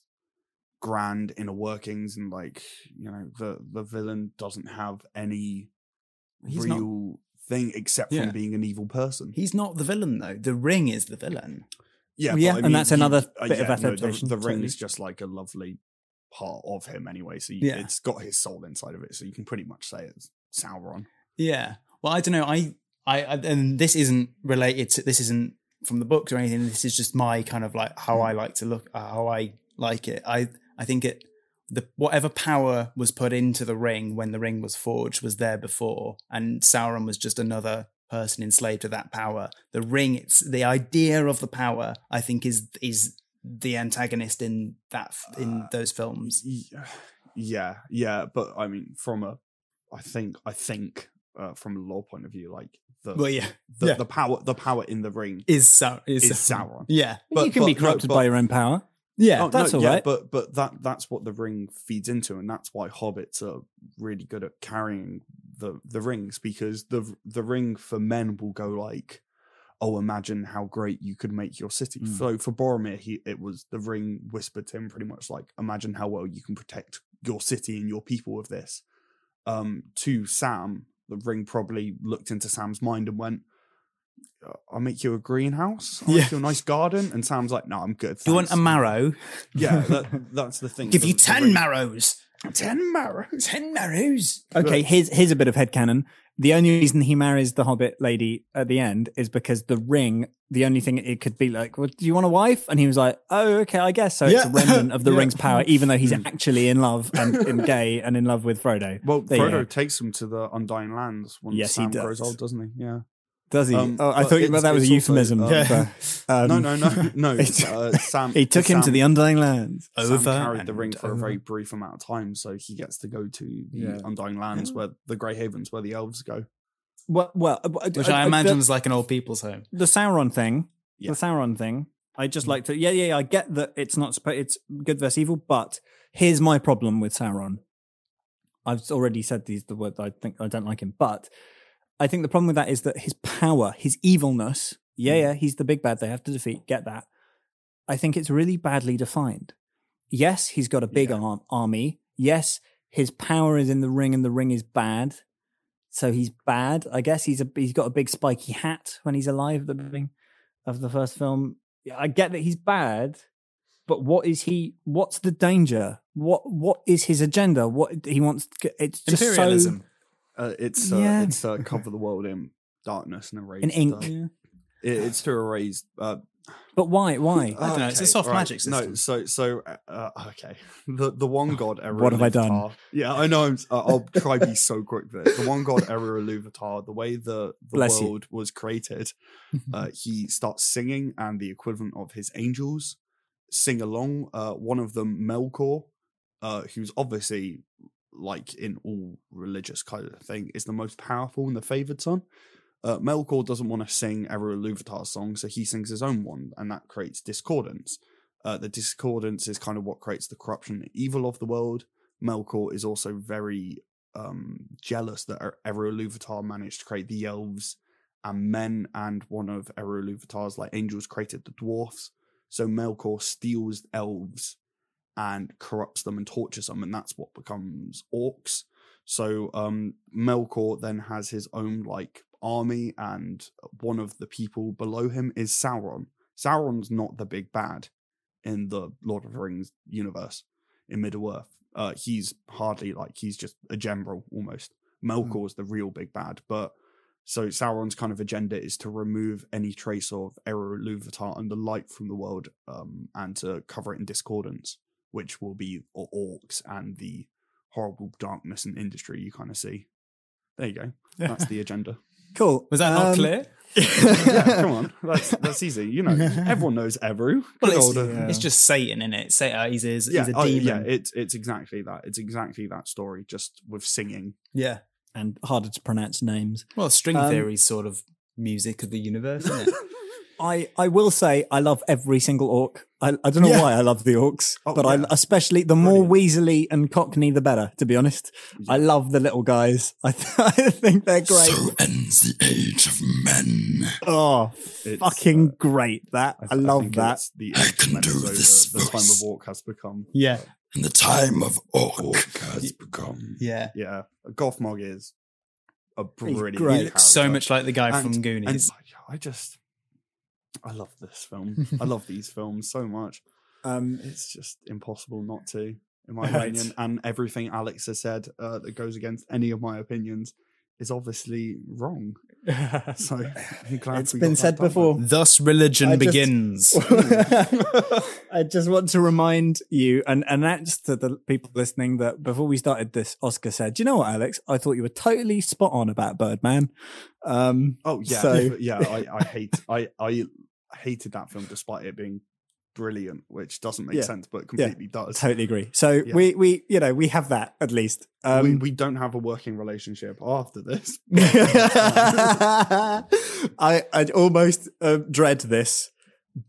grand inner workings and like you know the the villain doesn't have any He's not- real thing except Yeah. from being an evil person. He's not the villain though. The ring is the villain. Yeah, yeah, I and mean, that's he- another uh, bit of yeah, no, the, the ring is just like a lovely part of him anyway. So you, Yeah. it's got his soul inside of it. So you can pretty much say it's Sauron. Yeah. Well, I don't know. I, I, I and this isn't related to. This isn't from the books or anything. This is just my kind of like how I like to look, uh, how I like it. I, I think it, the whatever power was put into the ring when the ring was forged was there before, and Sauron was just another person enslaved to that power. The ring, it's the idea of the power. I think is is the antagonist in that in Uh, those films. Yeah, yeah, but I mean, from a, I think, I think, uh, from a lore point of view, like the Well, yeah, the, yeah. the power, the power in the ring is Sau- is, is Sauron. Yeah, you but- can be but no, corrupted but- by your own power. Yeah. Oh, that's no, all yeah, right. But but that that's what the ring feeds into, and that's why hobbits are really good at carrying the the rings because the the ring for men will go like, oh, imagine how great you could make your city. Mm. So for Boromir, he it was the ring whispered to him pretty much like, imagine how well you can protect your city and your people with this. Um, to Sam, the ring probably looked into Sam's mind and went, "Uh, "I'll make you a greenhouse. I'll Yeah. make you a nice garden." And Sam's like, "No, I'm good." You want a marrow? Yeah, <laughs> that, that's the thing. Give The- you ten ring- marrows. Ten marrows. Ten marrows. Okay, here's here's a bit of headcanon. The only reason he marries the Hobbit lady at the end is because the ring. The only thing it could be like, well, do you want a wife? And he was like, oh, okay, I guess so. It's a remnant of <laughs> the Yeah. ring's power, even though he's hmm. actually in love and, and <laughs> gay and in love with Frodo. Well, There Frodo takes him to the Undying Lands once Yes, he Sam grows does. old, doesn't he? Yeah. Does he? Um, oh, I thought you meant that was a it's also, euphemism. um, for, um, no, no, no, no. <laughs> it's- Uh, Sam. <laughs> He took him to the Undying Lands. Sam Over carried the ring and for a very brief amount of time, so he gets to go to the Yeah. Undying Lands, where the Grey Havens, where the elves go. Well, well, uh, Which uh, I uh, imagine the, is like an old people's home. the Sauron thing. Yeah. The Sauron thing. I just like to. Yeah, yeah, yeah. I get that it's not. suppo- It's good versus evil, but here's my problem with Sauron. I've already said these the word. I think I don't like him, but I think the problem with that is that his power, his evilness. Yeah, hmm. yeah. He's the big bad they have to defeat. Get that. I think it's really badly defined. Yes, he's got a big Yeah. arm, army. Yes, his power is in the ring, and the ring is bad. So he's bad. I guess he's a he's got a big spiky hat when he's alive at the beginning of the first film. I get that he's bad, but what is he? What's the danger? What what is his agenda? What he wants? It's just Imperialism. Uh, it's uh, Yeah. it's uh, <laughs> cover the world in darkness and erase so in ink. the- it, it's to erase. Uh, But why? <sighs> Why? I don't know, it's a soft magic system. No, so so uh, uh, okay. The the one god. Eru What have I done? Ilúvatar- Yeah, I know. I'm, uh, I'll try be so quick with it. The one god Eru Ilúvatar, the way the the Bless you. world was created, <laughs> uh, he starts singing, and the equivalent of his angels sing along. Uh, one of them, Melkor, uh, who's obviously like in all religious kind of thing, is the most powerful and the favored son. Uh, Melkor doesn't want to sing Eru Ilúvatar's song, so he sings his own one, and that creates discordance. Uh, the discordance is kind of what creates the corruption and evil of the world. Melkor is also very um, jealous that Er- Eru Ilúvatar managed to create the elves and men, and one of Eru Ilúvatar's like angels created the dwarfs. So Melkor steals elves and corrupts them and tortures them, and that's what becomes orcs. So um, Melkor then has his own like army, and one of the people below him is Sauron. Sauron's not the big bad in the Lord of the Rings universe in Middle Earth. Uh, he's hardly like he's just a general almost. Melkor's the real big bad, but so Sauron's kind of agenda is to remove any trace of Eru Ilúvatar and the light from the world, um, and to cover it in discordance, which will be orcs and the horrible darkness and industry you kind of see. There you go. That's the agenda. <laughs> Cool. Was that not Um, clear? <laughs> yeah, come on, that's that's easy. You know, <laughs> everyone knows Eru. Well, it's, old, yeah. it's just Satan in it. Say, uh, he's, he's, yeah, he's a oh, demon. yeah. It's it's exactly that. It's exactly that story, just with singing. yeah. and harder to pronounce names. Well, string Um, theory is sort of music of the universe, isn't it? I, I will say I love every single orc. I, I don't know Yeah. why I love the orcs, Oh, but yeah. I especially the more Weasley and Cockney, the better. To be honest, I love the little guys. <laughs> I, th- I think they're great. So ends the age of men. oh, It's, fucking uh, great! That I, th- love think that. The I can do is over, this The time of orc has become. Yeah. And the time of Orc has become. Yeah. Yeah, Gothmog is a brilliant. great. He looks so much like the guy And- from Goonies. And I just, I love this film. I love <laughs> these films so much. Um, It's just impossible not to, in my Right. opinion. And everything Alex has said uh, that goes against any of my opinions is obviously wrong. <laughs> So I'm glad it's we been got that said done before. Thus, religion I just- begins. <laughs> I just want to remind you and announce to the people listening that before we started this, Oscar said, "Do you know what, Alex? I thought you were totally spot on about Birdman." Um, Oh yeah, So- yeah. I, I hate I I hated that film despite it being brilliant, which doesn't make Yeah. sense, but completely does. totally agree. So Yeah. we we you know we have that at least. Um, we, we don't have a working relationship after this. <laughs> I I almost uh, dread this,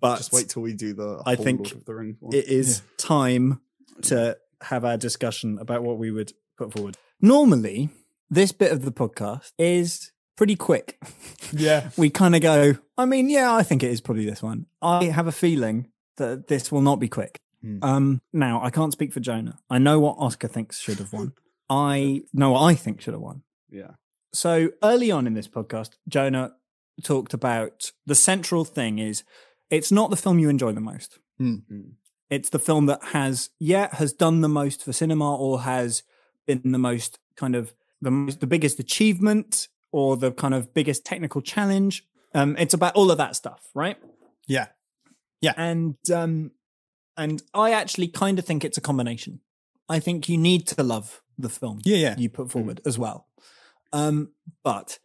but Just wait till we do the. I think Lord of the Rings one. it is time to have our discussion about what we would put forward. Normally, this bit of the podcast is pretty quick. yeah. <laughs> we kind of go, I mean, yeah, I think it is probably this one. I have a feeling that this will not be quick. Hmm. Um, now I can't speak for Jonah. I know what Oscar thinks should have won. I know what I think should have won. Yeah. So early on in this podcast, Jonah talked about the central thing is it's not the film you enjoy the most. Hmm. Mm. It's the film that has, yeah, has done the most for cinema or has been the most kind of the most, the biggest achievement or the kind of biggest technical challenge. Um, it's about all of that stuff, right? Yeah. Yeah. And um, and I actually kind of think it's a combination. I think you need to love the film Yeah, yeah. you put forward as well. Um, but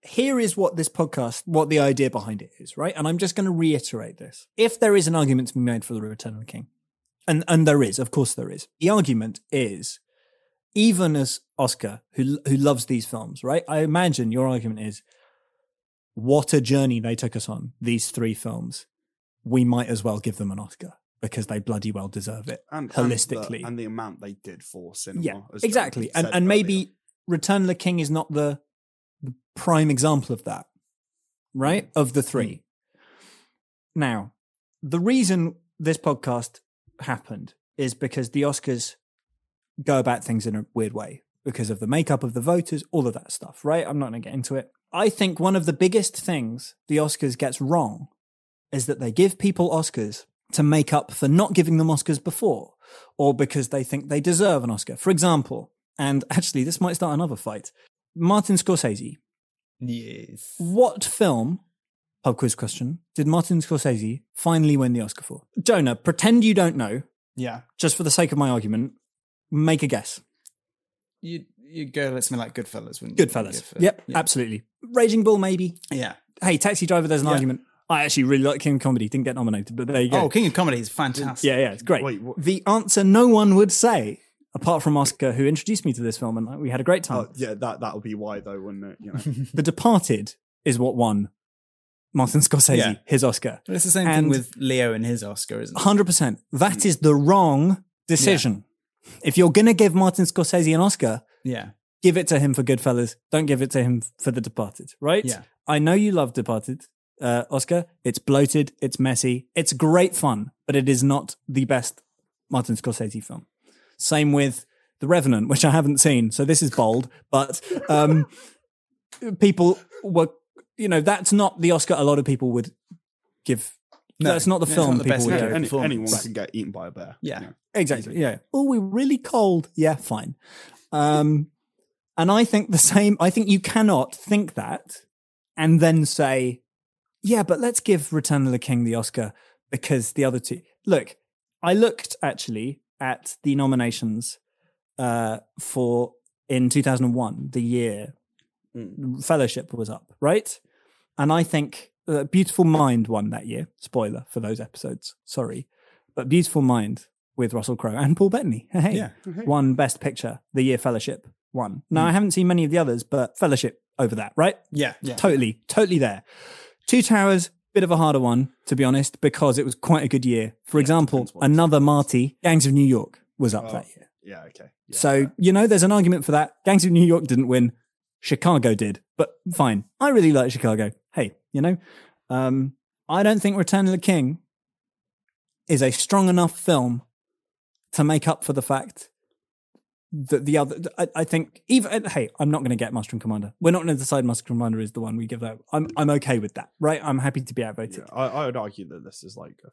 here is what this podcast, what the idea behind it is, right? And I'm just going to reiterate this. If there is an argument to be made for the Return of the King, and and there is, of course, there is. The argument is, even as Oscar, who who loves these films, right? I imagine your argument is, what a journey they took us on. These three films, we might as well give them an Oscar because they bloody well deserve it. And Holistically. and the, and the amount they did for cinema. Yeah, exactly. And and earlier. maybe Return of the King is not the, the prime example of that, right? Of the three. Hmm. Now, the reason this podcast happened is because the Oscars go about things in a weird way because of the makeup of the voters, all of that stuff, right? I'm not going to get into it. I think one of the biggest things the Oscars gets wrong is that they give people Oscars to make up for not giving them Oscars before or because they think they deserve an Oscar. For example, and <laughs> actually this might start another fight. Martin Scorsese. Yes. What film, pub quiz question, did Martin Scorsese finally win the Oscar for? Jonah, pretend you don't know, Yeah. just for the sake of my argument. Make a guess. You you go let something like Goodfellas, wouldn't you? Goodfellas. Give, uh, yep, Yeah. absolutely. Raging Bull, maybe. yeah. Hey, Taxi Driver, there's an Yeah. argument. I actually really like King of Comedy. Didn't get nominated, but there you go. Oh, King of Comedy is fantastic. yeah, yeah, it's great. Wait, what- The answer no one would say, apart from Oscar, who introduced me to this film, and we had a great time. Oh, yeah, that that'll be why though, wouldn't it? You know. <laughs> The Departed is what won Martin Scorsese Yeah. his Oscar. But it's the same And- thing with Leo and his Oscar, isn't it? 100%. That is the wrong decision. If you're going to give Martin Scorsese an Oscar, Yeah. give it to him for Goodfellas. Don't give it to him for The Departed, right? Yeah. I know you love Departed, uh, Oscar. It's bloated, it's messy, it's great fun, but it is not the best Martin Scorsese film. Same with The Revenant, which I haven't seen, so this is bold, but um, <laughs> people were, you know, that's not the Oscar a lot of people would give. No, that's not the it's film not the people best would Leo give. Any, performance. anyone Right. can get eaten by a bear. Yeah. you know. Exactly. Yeah. Oh, we're really cold. Yeah, fine. Um, and I think the same. I think you cannot think that and then say, yeah, but let's give Return of the King the Oscar because the other two. Look, I looked actually at the nominations uh, for in 2001, the year Fellowship was up, right? And I think uh, Beautiful Mind won that year. Spoiler for those episodes. Sorry. But Beautiful Mind with Russell Crowe and Paul Bettany. <laughs> Hey, Yeah. won Best Picture. The year Fellowship won. Now I haven't seen many of the others, but Fellowship over that, right? Yeah. Yeah. Totally, totally there. Two Towers, bit of a harder one to be honest, because it was quite a good year. For example, another Marty, Gangs of New York, was up Oh, that year. Yeah. Okay. Yeah, So, fair. you know, there's an argument for that. Gangs of New York didn't win. Chicago did, but fine. I really like Chicago. Hey, you know, um, I don't think Return of the King is a strong enough film to make up for the fact that the other. I, I think even hey, I'm not going to get and Commander. We're not going to decide and Commander is the one we give that. I'm I'm okay with that, right? I'm happy to be outvoted. Yeah, I, I would argue that this is like a.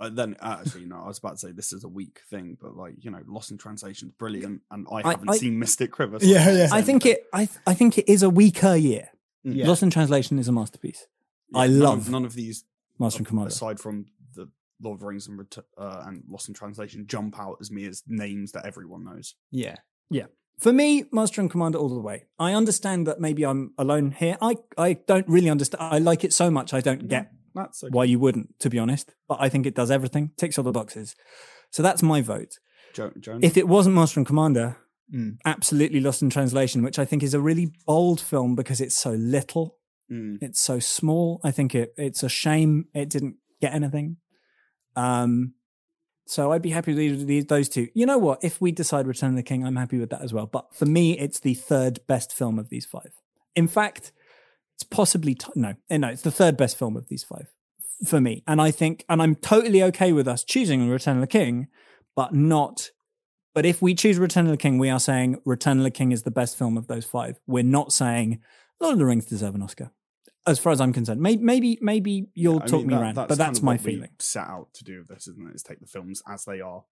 Uh, then actually, no, I was about to say this is a weak thing, but like you know, Lost in Translation is brilliant, and I, I- haven't I- seen Mystic River. so Yeah, <laughs> yeah. I think it. I th- I think it is a weaker year. Yeah. Lost in Translation is a masterpiece. I none of- love none of these Master and Commander. aside from the Lord of the Rings and, Ret- uh, and Lost in Translation jump out as me as names that everyone knows. Yeah, yeah. For me, Master and Commander all the way. I understand that maybe I'm alone here. I, I don't really understand. I like it so much I don't get That's okay. why you wouldn't, to be honest. But I think it does everything, ticks all the boxes. So that's my vote. Jo- Jonah? If it wasn't Master and Commander, Mm. absolutely Lost in Translation, which I think is a really bold film because it's so little, Mm. it's so small. I think it it's a shame it didn't get anything. Um, so I'd be happy with either of these, those two. You know what? If we decide Return of the King, I'm happy with that as well. But for me, it's the third best film of these five. In fact, it's possibly t- no, eh, no, it's the third best film of these five. for me. And I think, and I'm totally okay with us choosing Return of the King, but not. But if we choose Return of the King, we are saying Return of the King is the best film of those five. We're not saying Lord of the Rings deserve an Oscar, as far as I'm concerned. Maybe, maybe, maybe you'll I talk mean, me that- around, but kind that's my what we feeling. Set out to do with this, isn't it? Is take the films as they are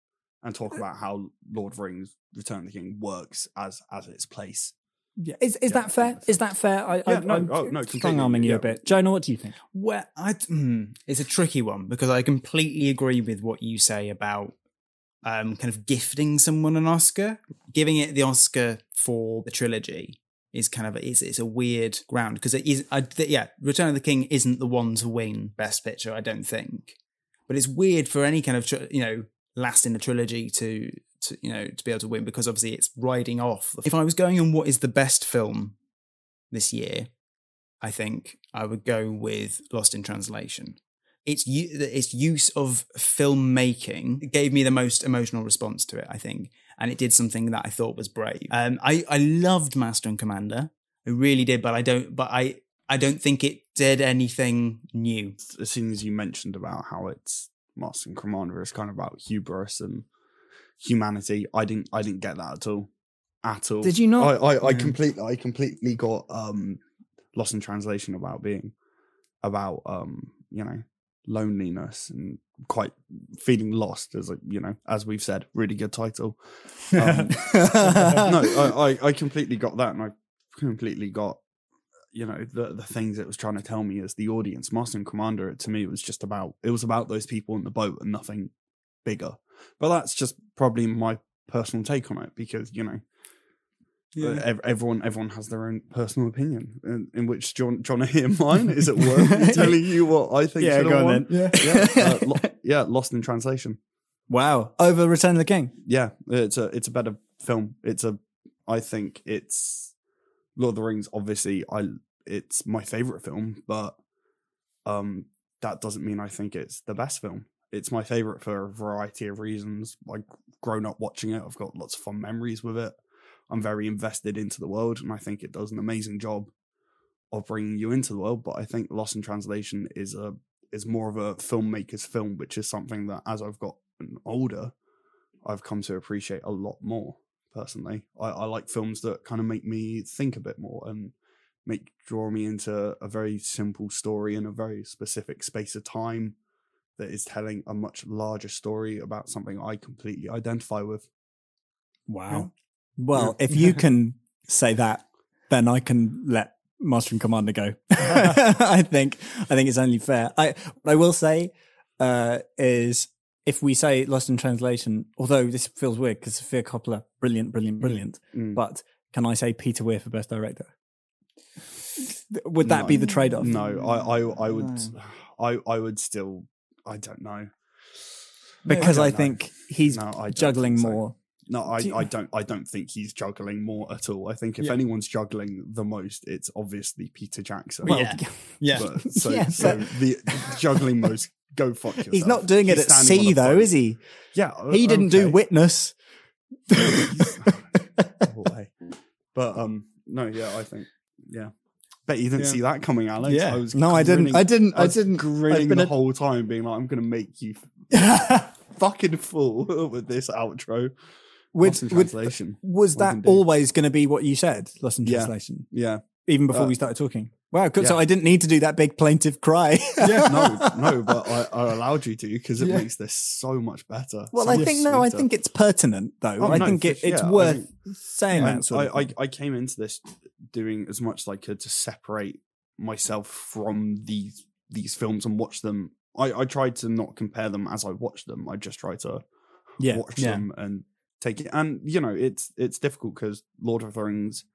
and talk about how Lord of the Rings: Return of the King works as as its place. Yeah. Is is Yeah, that fair? Is that fair? I, Yeah, I, no, I'm oh, no, strong arming completely, you a bit. Jonah, what do you think? Well, I, hmm, it's a tricky one because I completely agree with what you say about um, kind of gifting someone an Oscar, giving it the Oscar for the trilogy is kind of it's, it's a weird ground because it is I, th- yeah Return of the King isn't the one to win Best Picture I don't think but it's weird for any kind of tri- you know last in the trilogy to to you know to be able to win because obviously it's riding off if I was going on what is the best film this year I think I would go with Lost in Translation. Its its use of filmmaking gave me the most emotional response to it. I think, and it did something that I thought was brave. Um, I I loved Master and Commander. I really did, but I don't. But I I don't think it did anything new. As soon as you mentioned about how it's Master and Commander is kind of about hubris and humanity, I didn't I didn't get that at all. At all. Did you not? I, I, I Yeah. completely I completely got um lost in translation about being about um, you know, loneliness and quite feeling lost as a you know, as we've said, really good title. Um, <laughs> no, I, I, I completely got that, and I completely got, you know, the the things it was trying to tell me as the audience. Master and Commander, to me, was just about it was about those people in the boat and nothing bigger. But that's just probably my personal take on it because you know. uh, ev- everyone, everyone has their own personal opinion. In, in which, John, John, hear <laughs> mine. Is it worth <laughs> telling you what I think? yeah, go on then. Yeah, uh, <laughs> lo- yeah, Lost in Translation wow. Over Return of the King. yeah, it's a it's a better film. It's a I think it's Lord of the Rings. Obviously, I it's my favorite film, but um, that doesn't mean I think it's the best film. It's my favorite for a variety of reasons. Like grown up watching it, I've got lots of fun memories with it. I'm very invested into the world, and I think it does an amazing job of bringing you into the world. But I think Lost in Translation is a is more of a filmmaker's film, which is something that as I've gotten older, I've come to appreciate a lot more personally. I, I like films that kind of make me think a bit more and make draw me into a very simple story in a very specific space of time that is telling a much larger story about something I completely identify with. Wow. Well, if you can say that, then I can let Master and Commander go. <laughs> I think I think it's only fair. I what I will say uh, is if we say Lost in Translation, although this feels weird because Sofia Coppola, brilliant, brilliant, brilliant. Mm. But can I say Peter Weir for best director? Would that be the trade off? No, I, I, I would, I, I would still, I don't know. because I I, don't know. think he's No, I juggling think so. more. No, I, Do you- I don't, I don't think he's juggling more at all. I think if Yeah. anyone's juggling the most, it's obviously Peter Jackson. Well, Yeah. Yeah. But, <laughs> so, Yeah, so but- the juggling most, go fuck yourself. He's not doing it at standing sea though, boat. is he? Yeah, He o- didn't do. Witness. <laughs> <laughs> But um, no, yeah, I think yeah. Bet you didn't Yeah. see that coming, Alex. Yeah. I was No, I didn't. I didn't. I was didn't. grinning I've the a- whole time, being like, "I'm going to make you <laughs> fucking fool <laughs> with this outro." Would- Lost in would- translation. Was What that always going to be what you said, Lost in Yeah. Translation, Yeah, even before Uh, we started talking? Wow, good. So. I didn't need to do that big plaintive cry. <laughs> yeah, no, no, but I, I allowed you to because it Yeah. makes this so much better. well, so I much think no, I think it's pertinent though. Oh, I no, think it, sure. it's I worth saying And that. Sort of I, I. I came into this doing as much as I could to separate myself from these these films and watch them. I, I tried to not compare them as I watched them. I just tried to yeah, watch yeah. them and take it. And you know, it's it's difficult because Lord of the Rings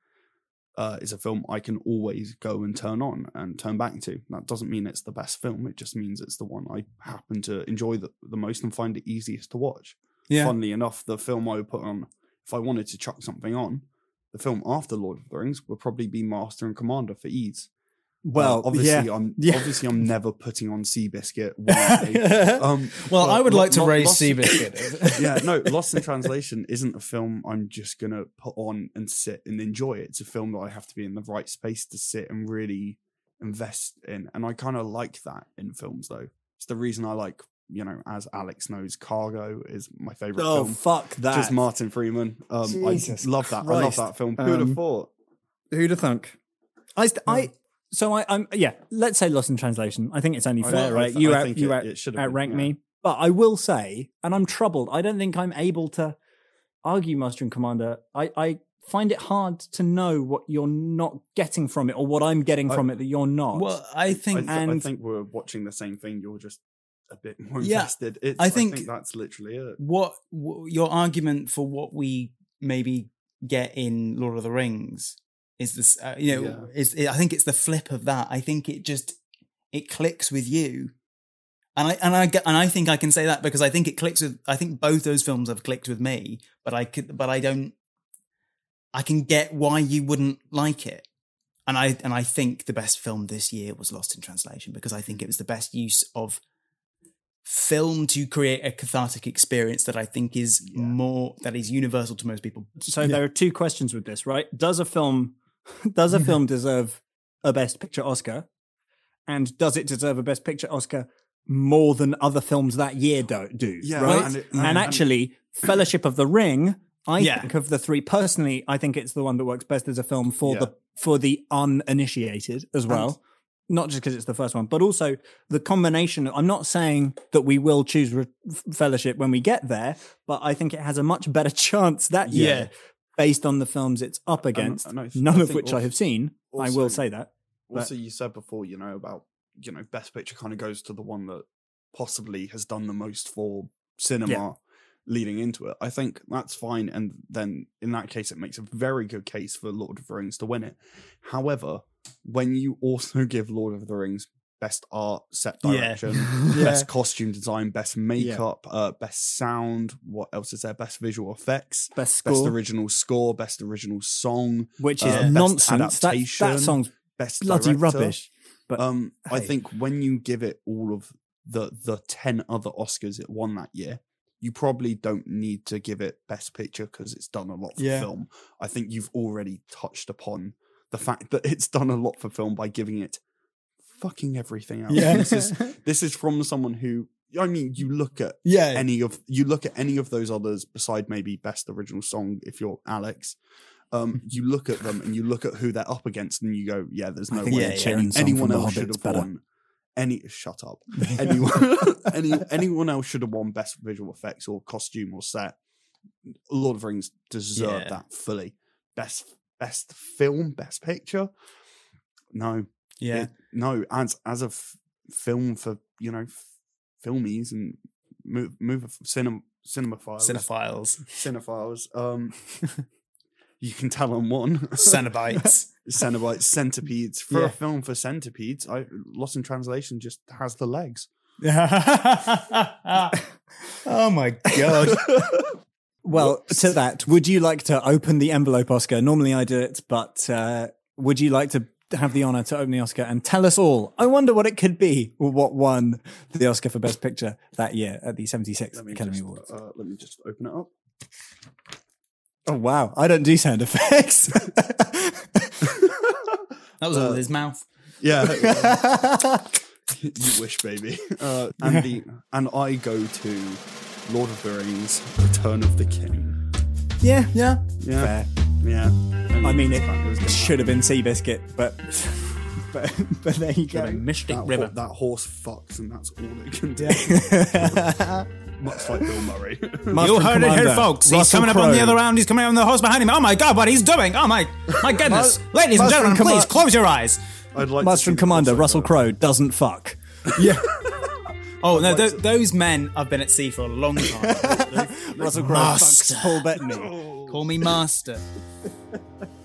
uh, is a film I can always go and turn on and turn back to. That doesn't mean it's the best film. It just means it's the one I happen to enjoy the, the most and find it easiest to watch. Yeah. Funnily enough, the film I would put on if I wanted to chuck something on, the film after Lord of the Rings would probably be Master and Commander for ease. Well, Uh, obviously, yeah. I'm <laughs> Yeah. obviously I'm never putting on Seabiscuit. <laughs> um, Well, I would like to raise Lost- Seabiscuit. <laughs> yeah, no, Lost in Translation isn't a film I'm just gonna put on and sit and enjoy. It's a film that I have to be in the right space to sit and really invest in, and I kind of like that in films though. It's the reason I like, you know, as Alex knows, Cargo is my favorite Oh film. fuck that! Just Martin Freeman. Um, Jesus I love that. I love that film. Who'd have Um, thought? Who'd have thunk? I, st- I, so I, I'm yeah. Let's say Lost in Translation. I think it's only fair, I right? th- you I out, think you it- out, it should have been, outrank yeah. me, but I will say, and I'm troubled. I don't think I'm able to argue, Master and Commander. I, I find it hard to know what you're not getting from it, or what I'm getting I- from it that you're not. Well, I I, think th- I and- think we're watching the same thing. You're just a bit <laughs> more Yeah, invested. It's, I think- that's literally it. what, what your argument for what we maybe get in Lord of the Rings is this. Uh, you know, Yeah. is I think it's the flip of that. I think it just it clicks with you. And I and I and I think I can say that because I think it clicks with I think both those films have clicked with me, but I could but I don't I can get why you wouldn't like it. And I and I think the best film this year was Lost in Translation because I think it was the best use of film to create a cathartic experience that I think is more that is universal to most people. so there are two questions with this, right? Does a film, <laughs> does a film deserve a Best Picture Oscar, and does it deserve a Best Picture Oscar more than other films that year do? do Yeah, right. and it- and, and- actually, Fellowship of the Ring. I Yeah. think of the three personally. I think it's the one that works best as a film for Yeah. the for the uninitiated as well. Not just because it's the first one, but also the combination. I'm not saying that we will choose Re- Fellowship when we get there, but I think it has a much better <laughs> chance that year Yeah. based on the films it's up against. I th- none of which I have seen. I will say that. But- Also, you said before, you know, about you know, best picture kind of goes to the one that possibly has done the most for cinema leading into it. I think that's fine, and then in that case, it makes a very good case for Lord of the Rings to win it. However, when you also <laughs> give Lord of the Rings best art, set Yeah. direction, <laughs> best costume design, best makeup, uh, best sound, what else is there? Best visual effects. Best Best original score, best original song, which uh, is best nonsense. That, that song's best bloody director. rubbish. But Um, I think when you give it all of the the ten other Oscars it won that year, you probably don't need to give it Best Picture because it's done a lot for Yeah. film. I think you've already touched upon the fact that it's done a lot for film by giving it fucking everything else. Yeah. This is <laughs> this is from someone who I mean, you look at Yeah. any of you look at any of those others beside maybe best original song if you're Alex. Um, <laughs> you look at them and you look at who they're up against, and you go, "Yeah, there's no way Chirin song anyone else should have better. won." Any shut up. <laughs> Anyone, any anyone else should have won best visual effects or costume or set. Lord of Rings deserve Yeah. that fully. Best best film, best picture. No, Yeah. it- no, as as a f- film for you know f- filmies and move move cinema cinemaphiles Cinephiles. cinephiles. Um, <laughs> you can tell on one Cenobites. <laughs> Cenobites, centipedes. For Yeah. a film for centipedes, I Lost in Translation just has the legs. <laughs> oh my god. Well, to that, would you like to open the envelope, Oscar? Normally I do it, but uh, would you like to have the honor to open the Oscar and tell us all? I wonder what it could be, or what won the Oscar for Best Picture that year at the 76th Let me Academy just, Awards. uh, let me just open it up. Oh wow, I don't do sound effects. That was all his mouth. Yeah, <laughs> you wish, baby. Uh, and the <laughs> and I go to Lord of the Rings: Return of the King. yeah, yeah, Yeah, fair. yeah. I mean, it was gonna should have been Seabiscuit, but <laughs> but but there you The go. Mystic that, River. ho- that horse fucks, and that's all it can do. <laughs> Much like Bill Murray. Master you and heard it here, Commander, folks. He's Russell coming up on the other round. He's coming on the horse behind him. Oh my god, what he's doing? Oh my, my goodness! <laughs> Ladies and gentlemen, and please close your eyes. I'd like to Master see and Commander. Russell Crowe doesn't fuck. Oh no, th- those men have been at sea for a long time. <laughs> Russell Crowe Master. fucks Paul Bettany. <laughs> Call me master.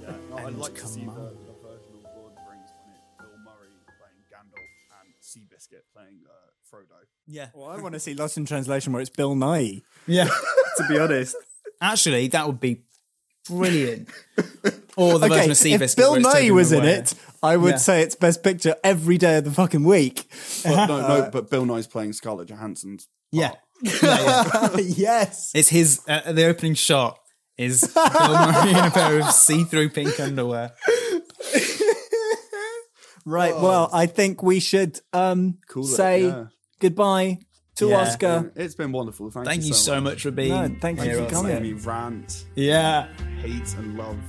Yeah, no, I'd like to see the, the version of Lord of the Rings when it's Bill Murray playing Gandalf and Seabiscuit playing uh, Frodo. Yeah, Well, I want to see Lost in Translation where it's Bill Nye. yeah. <laughs> To be honest, Actually, that would be brilliant. Or the okay, version of Seabiscuit. if Bill where it's Nye was in it, I would Yeah. say it's Best Picture every day of the fucking week. But no, no, but Bill Nye's playing Scarlett Johansson's. Yeah. <laughs> <laughs> yes. It's his uh, the opening shot is Bill Murray in a pair of see-through pink underwear. <laughs> Right. Well, I think we should um, Cool. it, say yeah. goodbye to Yeah. Oscar. It's been wonderful. Thank, Thank you so much for being. No, thank you for coming. Me rant, Yeah. hate, and love.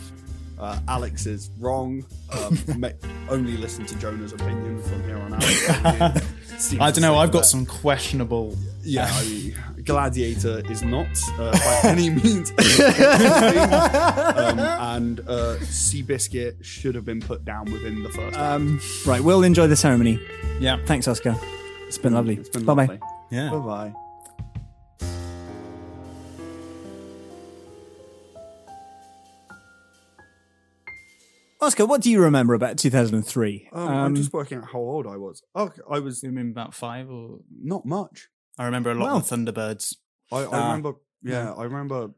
Uh, Alex is wrong. Um, <laughs> ma- only listen to Jonah's opinion from here on out. <laughs> I don't know. I've got that. some questionable. Yeah, I mean, Gladiator is not uh, by <laughs> any means. um, and uh, Seabiscuit should have been put down within the first. Um, right, we'll enjoy the ceremony. Yeah. Thanks, Oscar. It's been lovely. It's been bye lovely. bye. Yeah. Bye bye. Oscar, what do you remember about 2003? Um, I'm just working out how old I was. Okay, I was You remember about five or? not much. I remember a lot Well- of Thunderbirds. I, I Ah. remember, yeah, I remember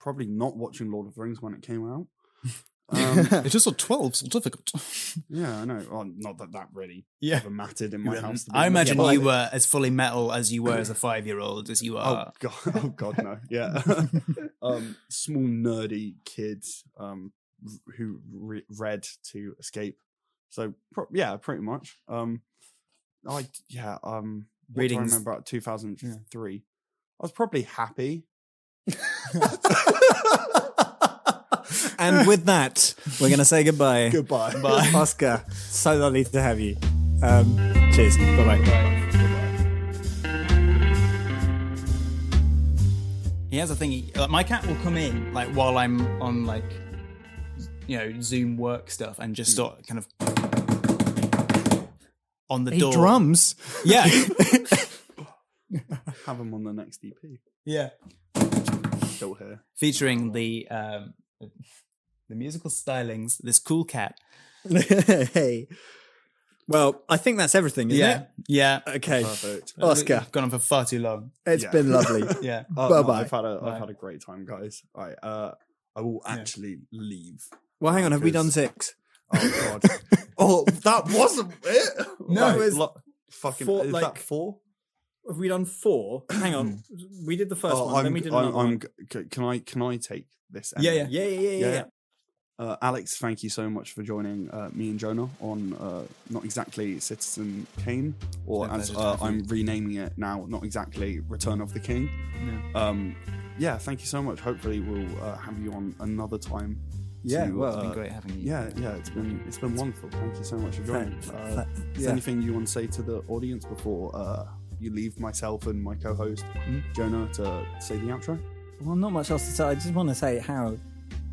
probably not watching Lord of the Rings when it came out. <laughs> Um, It is a twelve certificate. <laughs> yeah, I know. Well, not that that really Yeah. ever mattered in my house. I imagine Yeah, you I- were as fully metal as you were as a <clears throat> five-year-old as you are. Oh are. god! Oh god, no. Yeah, <laughs> um, small nerdy kids um, r- who re- read to escape. So pro- yeah, pretty much. Um, I yeah. Um, do I remember about two thousand three? I was probably happy. <laughs> and with that, we're going to say goodbye. Goodbye. Bye. <laughs> Oscar, so lovely to have you. Um, cheers. Bye bye. He has a thing. He, like, my cat will come in like while I'm on like, you know, Zoom work stuff and just start kind of on the He door. drums. Yeah. <laughs> Have them on the next EP. yeah. Still here. Featuring the um, the musical stylings. This cool cat. <laughs> hey. Well, I think that's everything, isn't yeah. it? Yeah. Okay. Perfect. Oscar, We've gone on for far too long. it's Yeah. been lovely. <laughs> Yeah. Oh, no, Bye-bye. I've had a Bye. have had a great time, guys. All right. Uh, I will actually leave. Well, hang on. Have we done Because- six? Oh <laughs> god. oh, that wasn't it. <laughs> No, Right, it was lo- fucking. four- is like- that four? Have we done four? hang on. We did the first Oh, one, I'm, then we did I'm, another I'm one. g- c- Can I can I take this? Yeah, Emily? Yeah, yeah, yeah, yeah. yeah. Uh, Alex, thank you so much for joining uh, me and Jonah on uh, not exactly Citizen Kane, or My as pleasure, uh, Jonathan. I'm renaming it now, not exactly Return of the King. Um, yeah, thank you so much. Hopefully, we'll uh, have you on another time. Yeah, to, well, It's been great having you. Yeah, yeah, it's been it's been wonderful. Thank you so much for joining. Th- Uh, is yeah. there anything you want to say to the audience before uh, you leave myself and my co-host Hmm? Jonah to say the outro? Well, not much else to say. I just want to say how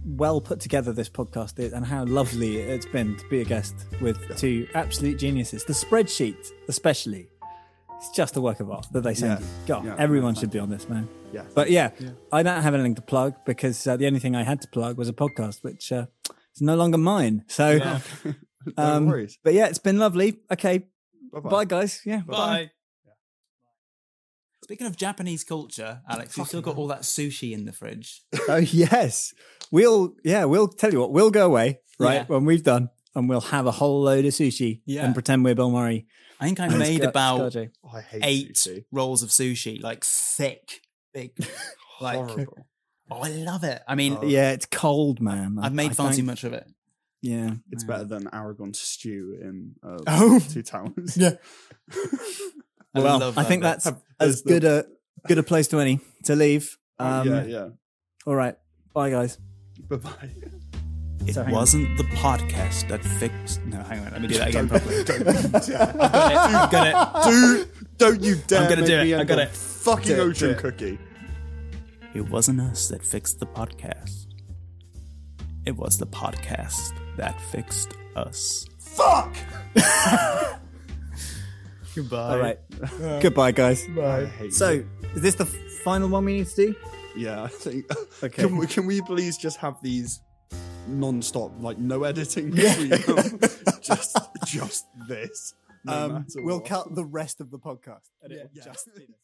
well put together this podcast is and how lovely it's been to be a guest with two absolute geniuses. The spreadsheet, especially, it's just a work of art that they send Yeah. you. God, Yeah. everyone should be on this, man. Yeah, But yeah, I don't have anything to plug because uh, the only thing I had to plug was a podcast, which uh, is no longer mine. So, <laughs> no um, worries. but yeah, it's been lovely. Okay, Bye-bye. bye, guys. Yeah, Bye. Speaking of Japanese culture, Alex, you've still got all that sushi in the fridge. <laughs> Oh yes, we'll yeah we'll tell you what we'll go away right Yeah. when we've done and we'll have a whole load of sushi Yeah. and pretend we're Bill Murray. I think I made about Scarjo. I hate eight sushi. rolls of sushi, like thick, big. <laughs> like, Horrible. oh, I love it. I mean, Oh. Yeah, it's cold, man. I- I've made I far too much of it. Yeah, It's better than Aragorn stew in uh, <laughs> Oh. Two Towers. Yeah. <laughs> I well, love I that think bit. that's Have- as the- good a good a place to any to leave. Um, yeah, yeah. All right, bye guys. Bye bye. It So wasn't the podcast that fixed. No, hang on. Let me do <laughs> that again Don't- properly. <laughs> don't- <laughs> I've got it. I've got it. Dude, don't you dare I'm gonna make do it. I end got on it. Fucking Do it, do ocean cookie. It wasn't us that fixed the podcast. It was the podcast that fixed us. Fuck! Goodbye. All right, goodbye guys. I hate So, you. is this the final one we need to do? yeah, I think. Okay. Can we, can we please just have these non-stop, like no editing between <laughs> them? just, just this. no Um, we'll what. cut the rest of the podcast. And it Yeah. will just be this. <laughs>